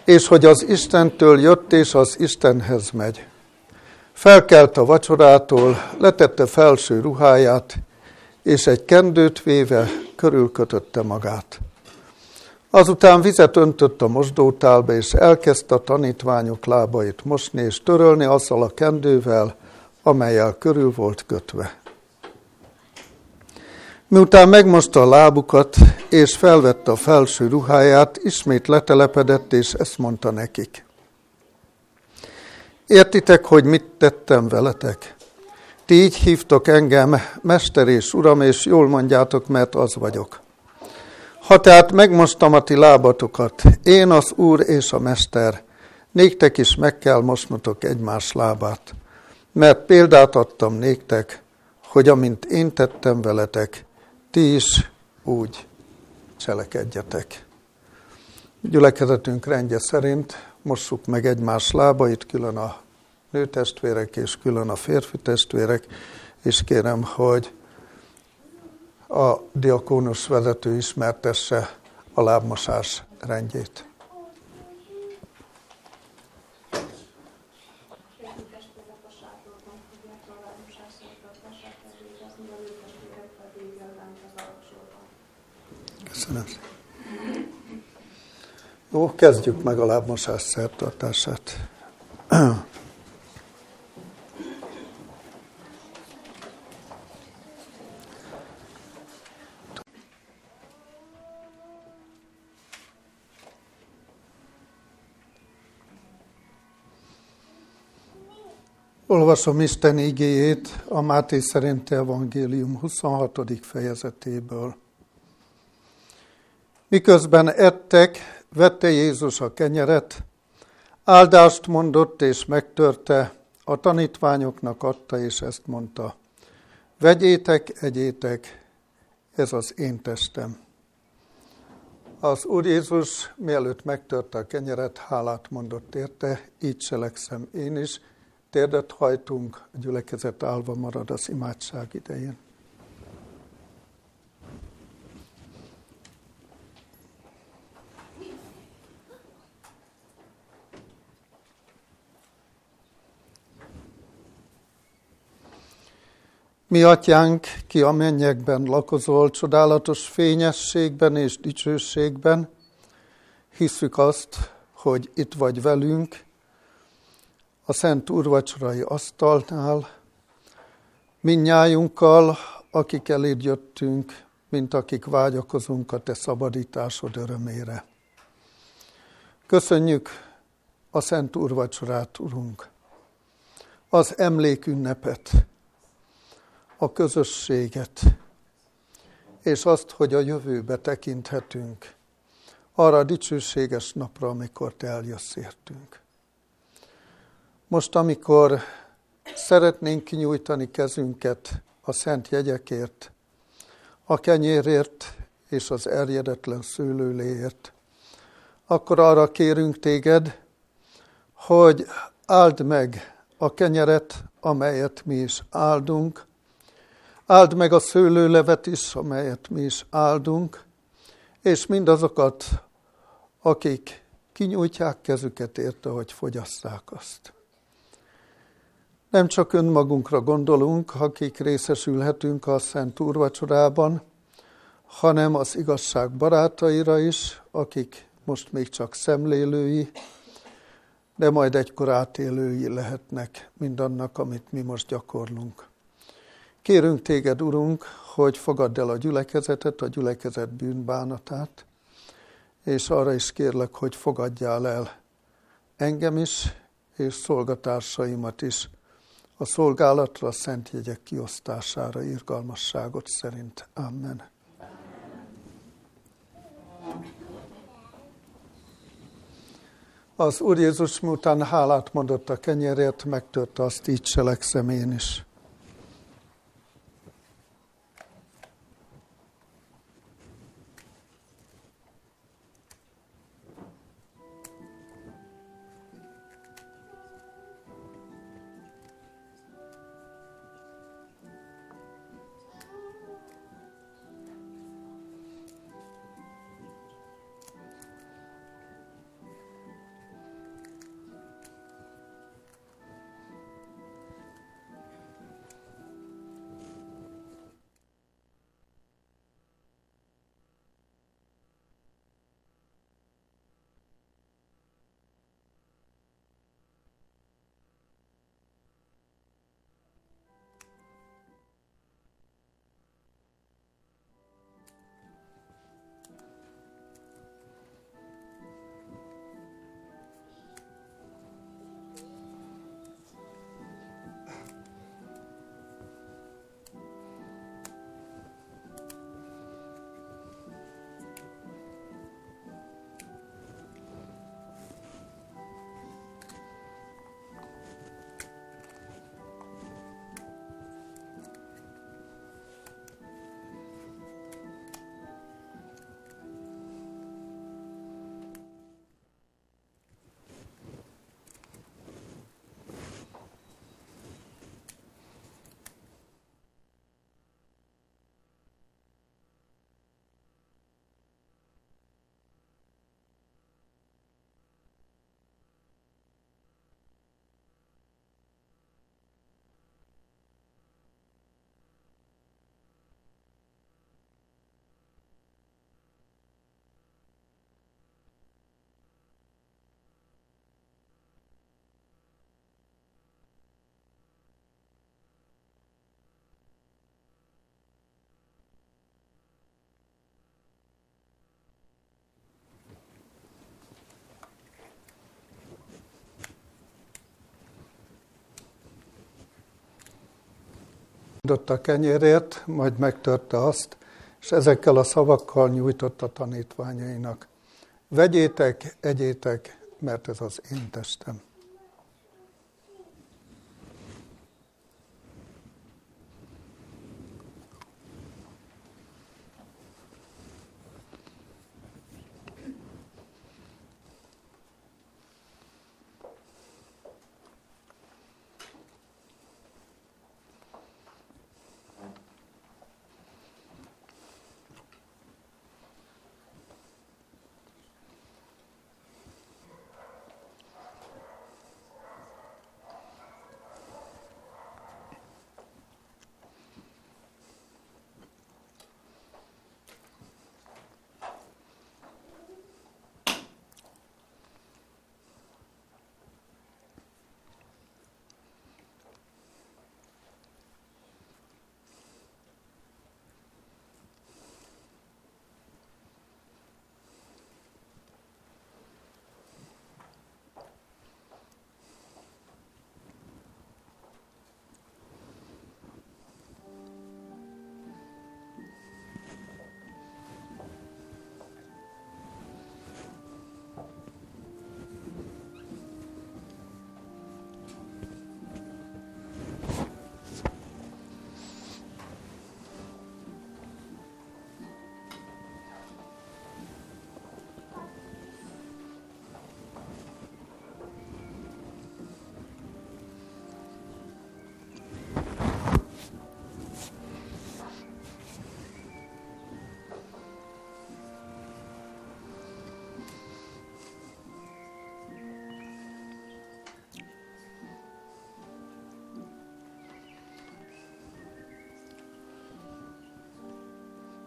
és hogy az Istentől jött és az Istenhez megy. Felkelt a vacsorától, letette felső ruháját, és egy kendőt véve körülkötötte magát. Azután vizet öntött a mosdótálba, és elkezdte a tanítványok lábait mosni és törölni azzal a kendővel, amelyel körül volt kötve. Miután megmosta a lábukat, és felvette a felső ruháját, ismét letelepedett, és ezt mondta nekik. Értitek, hogy mit tettem veletek? Ti így hívtok engem, Mester és Uram, és jól mondjátok, mert az vagyok. Ha tehát megmostam a ti lábatokat, én az Úr és a Mester, néktek is meg kell mosnotok egymás lábát, mert példát adtam néktek, hogy amint én tettem veletek, ti is úgy cselekedjetek. Gyülekezetünk rendje szerint mossuk meg egymás lábait, külön a nőtestvérek és külön a férfi testvérek, és kérem, hogy a diakónus vezető ismertesse a lábmosás rendjét. Köszönöm. Jó, kezdjük meg a lábmosás szertartását. Olvasom Isten igéjét a Máté szerinti evangélium 26. fejezetéből. Miközben ettek, vette Jézus a kenyeret, áldást mondott és megtörte, a tanítványoknak adta, és ezt mondta. Vegyétek, egyétek, ez az én testem. Az Úr Jézus mielőtt megtörte a kenyeret, hálát mondott érte, így cselekszem én is, térdet hajtunk, a gyülekezet állva marad az imádság idején. Mi atyánk, ki a mennyekben lakozol, csodálatos fényességben és dicsőségben, hiszük azt, hogy itt vagy velünk, a Szent Úrvacsorai asztalnál, minnyájunkkal, akik eléd jöttünk, mint akik vágyakozunk a Te szabadításod örömére. Köszönjük a Szent Úrvacsorát, Urunk, az emlékünnepet, a közösséget, és azt, hogy a jövőbe tekinthetünk, arra a dicsőséges napra, amikor Te eljössz értünk. Most, amikor szeretnénk kinyújtani kezünket a szent jegyekért, a kenyérért és az erjedetlen szőlőléért, akkor arra kérünk téged, hogy áld meg a kenyeret, amelyet mi is áldunk, áld meg a szőlőlevet is, amelyet mi is áldunk, és mindazokat, akik kinyújtják kezüket érte, hogy fogyasszák azt. Nem csak önmagunkra gondolunk, akik részesülhetünk a Szent Úrvacsorában, hanem az igazság barátaira is, akik most még csak szemlélői, de majd egykor átélői lehetnek mindannak, amit mi most gyakorlunk. Kérünk téged, Urunk, hogy fogadd el a gyülekezetet, a gyülekezet bűnbánatát, és arra is kérlek, hogy fogadjál el engem is, és szolgatársaimat is, a szolgálatra, a szent jegyek kiosztására irgalmasságot szerint. Amen. Az Úr Jézus miután hálát mondott a kenyerért, megtörte azt, így cselekszem én is. Adott a kenyérért, majd megtörte azt, és ezekkel a szavakkal nyújtotta tanítványainak. Vegyétek, egyétek, mert ez az én testem.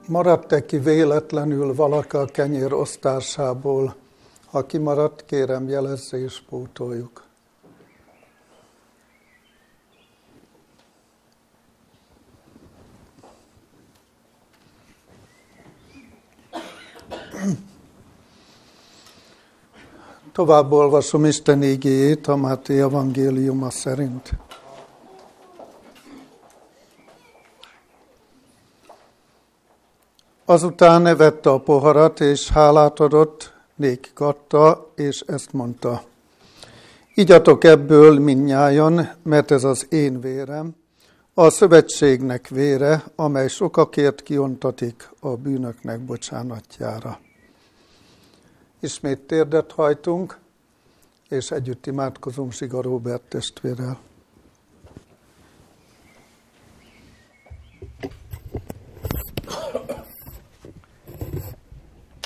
Maradt-e ki véletlenül valaki a kenyér osztásából? Ha kimaradt, kérem jelezze és pótoljuk. Tovább olvasom Isten ígéjét a Máté evangéliuma szerint. Azután nevette a poharat, és hálát adott, nékik adta, és ezt mondta. Igyatok ebből minnyájan, mert ez az én vérem, a szövetségnek vére, amely sokakért kiontatik a bűnöknek bocsánatjára. Ismét térdet hajtunk, és együtt imádkozunk Siga Róbert testvérrel.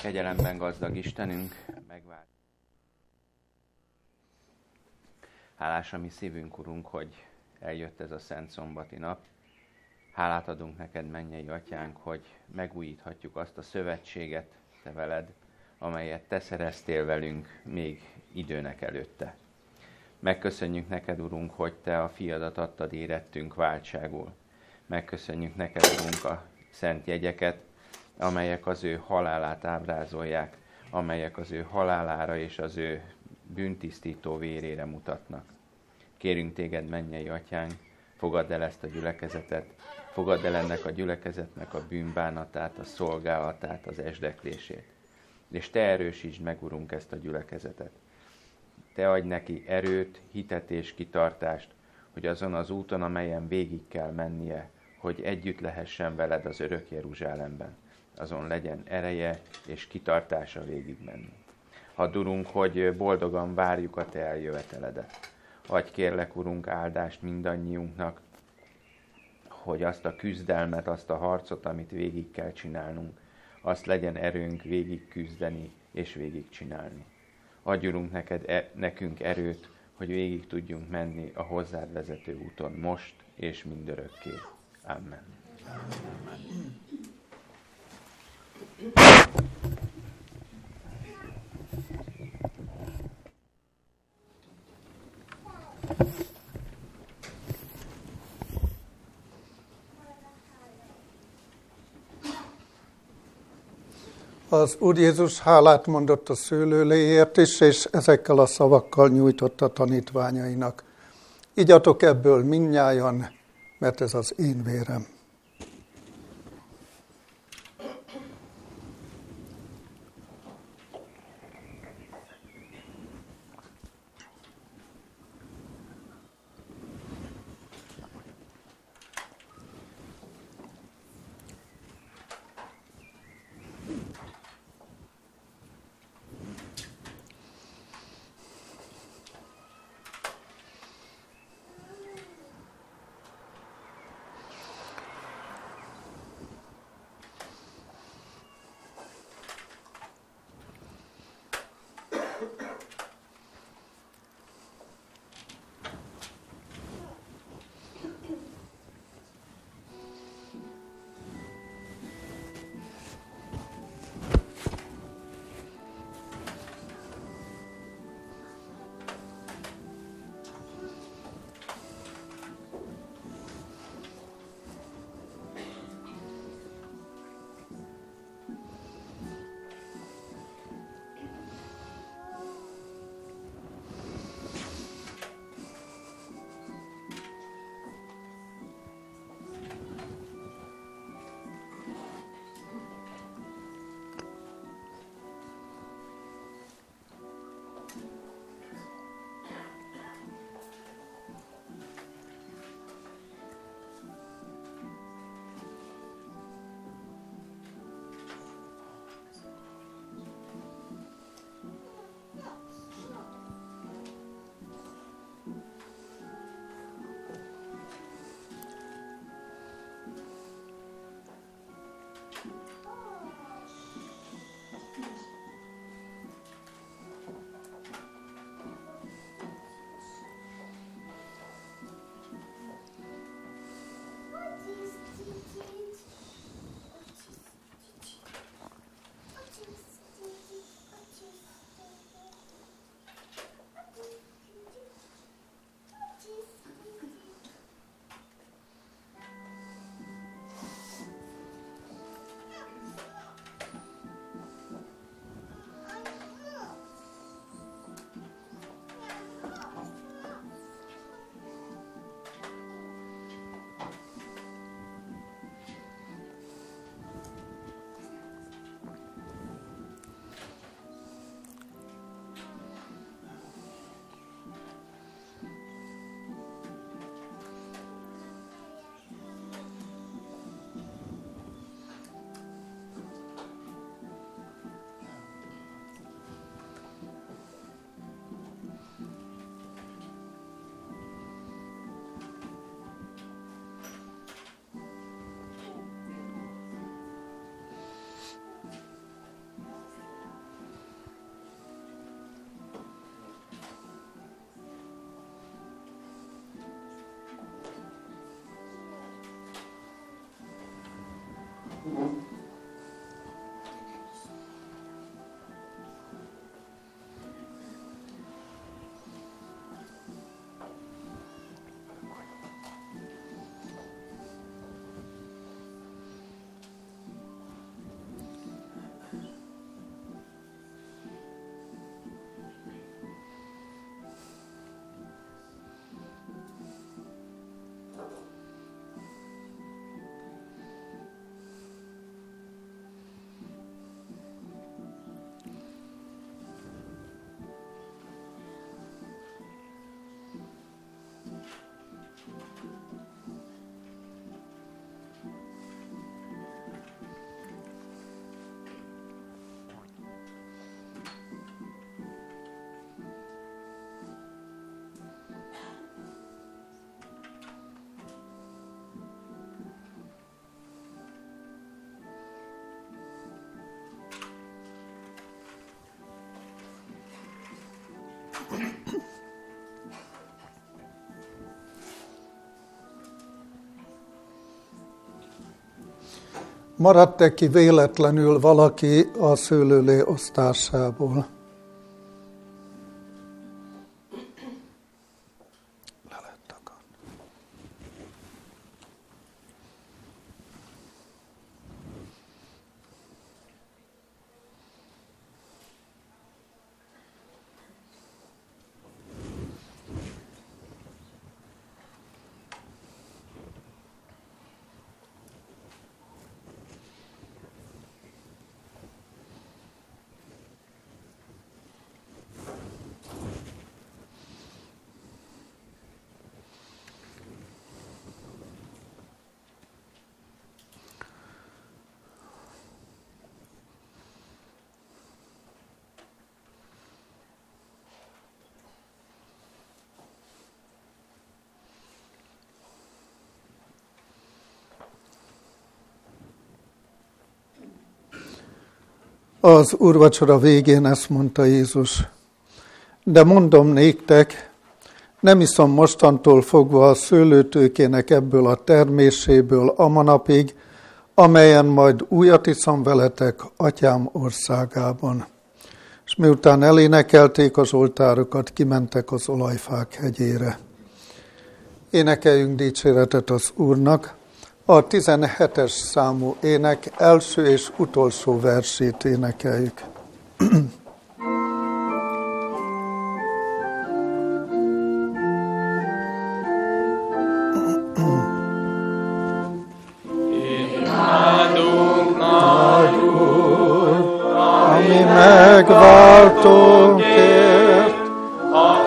Kegyelemben gazdag Istenünk, megvált. Hálás a mi szívünk, Urunk, hogy eljött ez a Szent Szombati nap. Hálát adunk neked, mennyei atyánk, hogy megújíthatjuk azt a szövetséget, te veled, amelyet te szereztél velünk még időnek előtte. Megköszönjük neked, Urunk, hogy te a fiadat adtad érettünk váltságul. Megköszönjük neked, Urunk, a szent jegyeket, amelyek az ő halálát ábrázolják, amelyek az ő halálára és az ő bűntisztító vérére mutatnak. Kérünk téged, mennyei atyánk, fogadd el ezt a gyülekezetet, fogadd el ennek a gyülekezetnek a bűnbánatát, a szolgálatát, az esdeklését. És te erősítsd meg, Urunk, ezt a gyülekezetet. Te adj neki erőt, hitet és kitartást, hogy azon az úton, amelyen végig kell mennie, hogy együtt lehessen veled az örök Jeruzsálemben azon legyen ereje és kitartása végigmenni. Hadd Urunk, hogy boldogan várjuk a Te eljöveteledet. Adj kérlek, Urunk, áldást mindannyiunknak, hogy azt a küzdelmet, azt a harcot, amit végig kell csinálnunk, azt legyen erőnk végig küzdeni és végig csinálni. Adj, Urunk, neked, e, nekünk erőt, hogy végig tudjunk menni a hozzád vezető úton most és mindörökké. Amen. Amen. Az Úr Jézus hálát mondott a szőlőléért is, és ezekkel a szavakkal nyújtotta tanítványainak. Igyatok ebből minnyájan, mert ez az én vérem. Mm-hmm. Maradt-e ki véletlenül valaki a szőlőlé osztásából? Az úrvacsora végén ezt mondta Jézus. De mondom néktek, nem iszom mostantól fogva a szőlőtőkének ebből a terméséből a manapig, amelyen majd újat iszom veletek atyám országában. És miután elénekelték az oltárokat, kimentek az olajfák hegyére. Énekeljünk dicséretet az Úrnak. A 17-es számú ének első és utolsó versét énekeljük.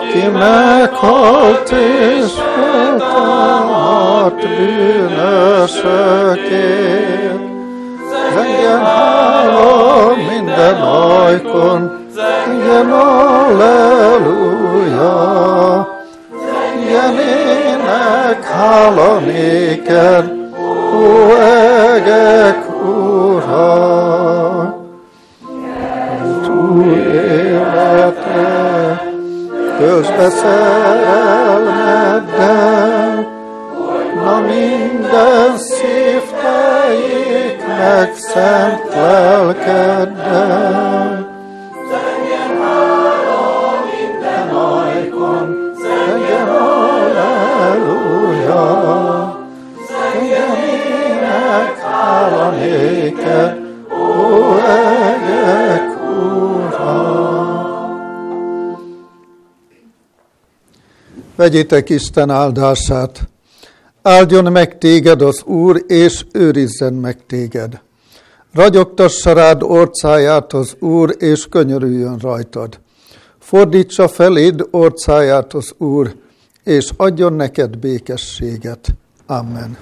aki meghalt és feltámadt bűnösökért. Zengjen hála minden ajkon, zengjen alleluja, zengjen ének hála néked, ó egek ura közbe szerelmeddel, na minden szív teljék meg szent lelkeddel. Zengjen hála minden ajkon, zengjen halleluja, zengjen ének hála néked, ó egek Vegyétek Isten áldását. Áldjon meg téged az Úr, és őrizzen meg téged. Ragyogtassa rád orcáját az Úr, és könyörüljön rajtad. Fordítsa feléd orcáját az Úr, és adjon neked békességet. Amen.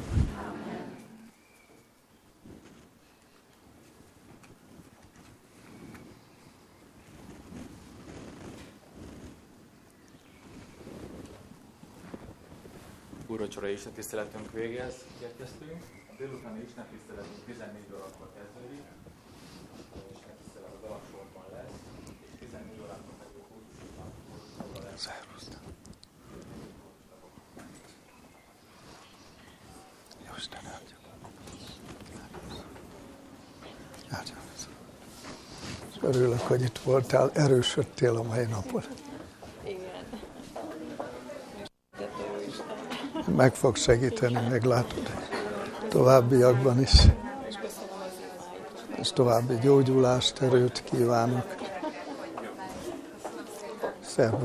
Úrvacsora Isten tiszteletünk végéhez érkeztünk. A délutáni Isten tiszteletünk 14 órakor kezdődik. Isten tisztelet az alapsorban lesz, és 14 órakor pedig a kultusban lesz. Isten. Örülök, hogy itt voltál, erősödtél a mai napon. Meg fog segíteni, meglátod továbbiakban is. És további gyógyulást, erőt kívánok. Szervusz!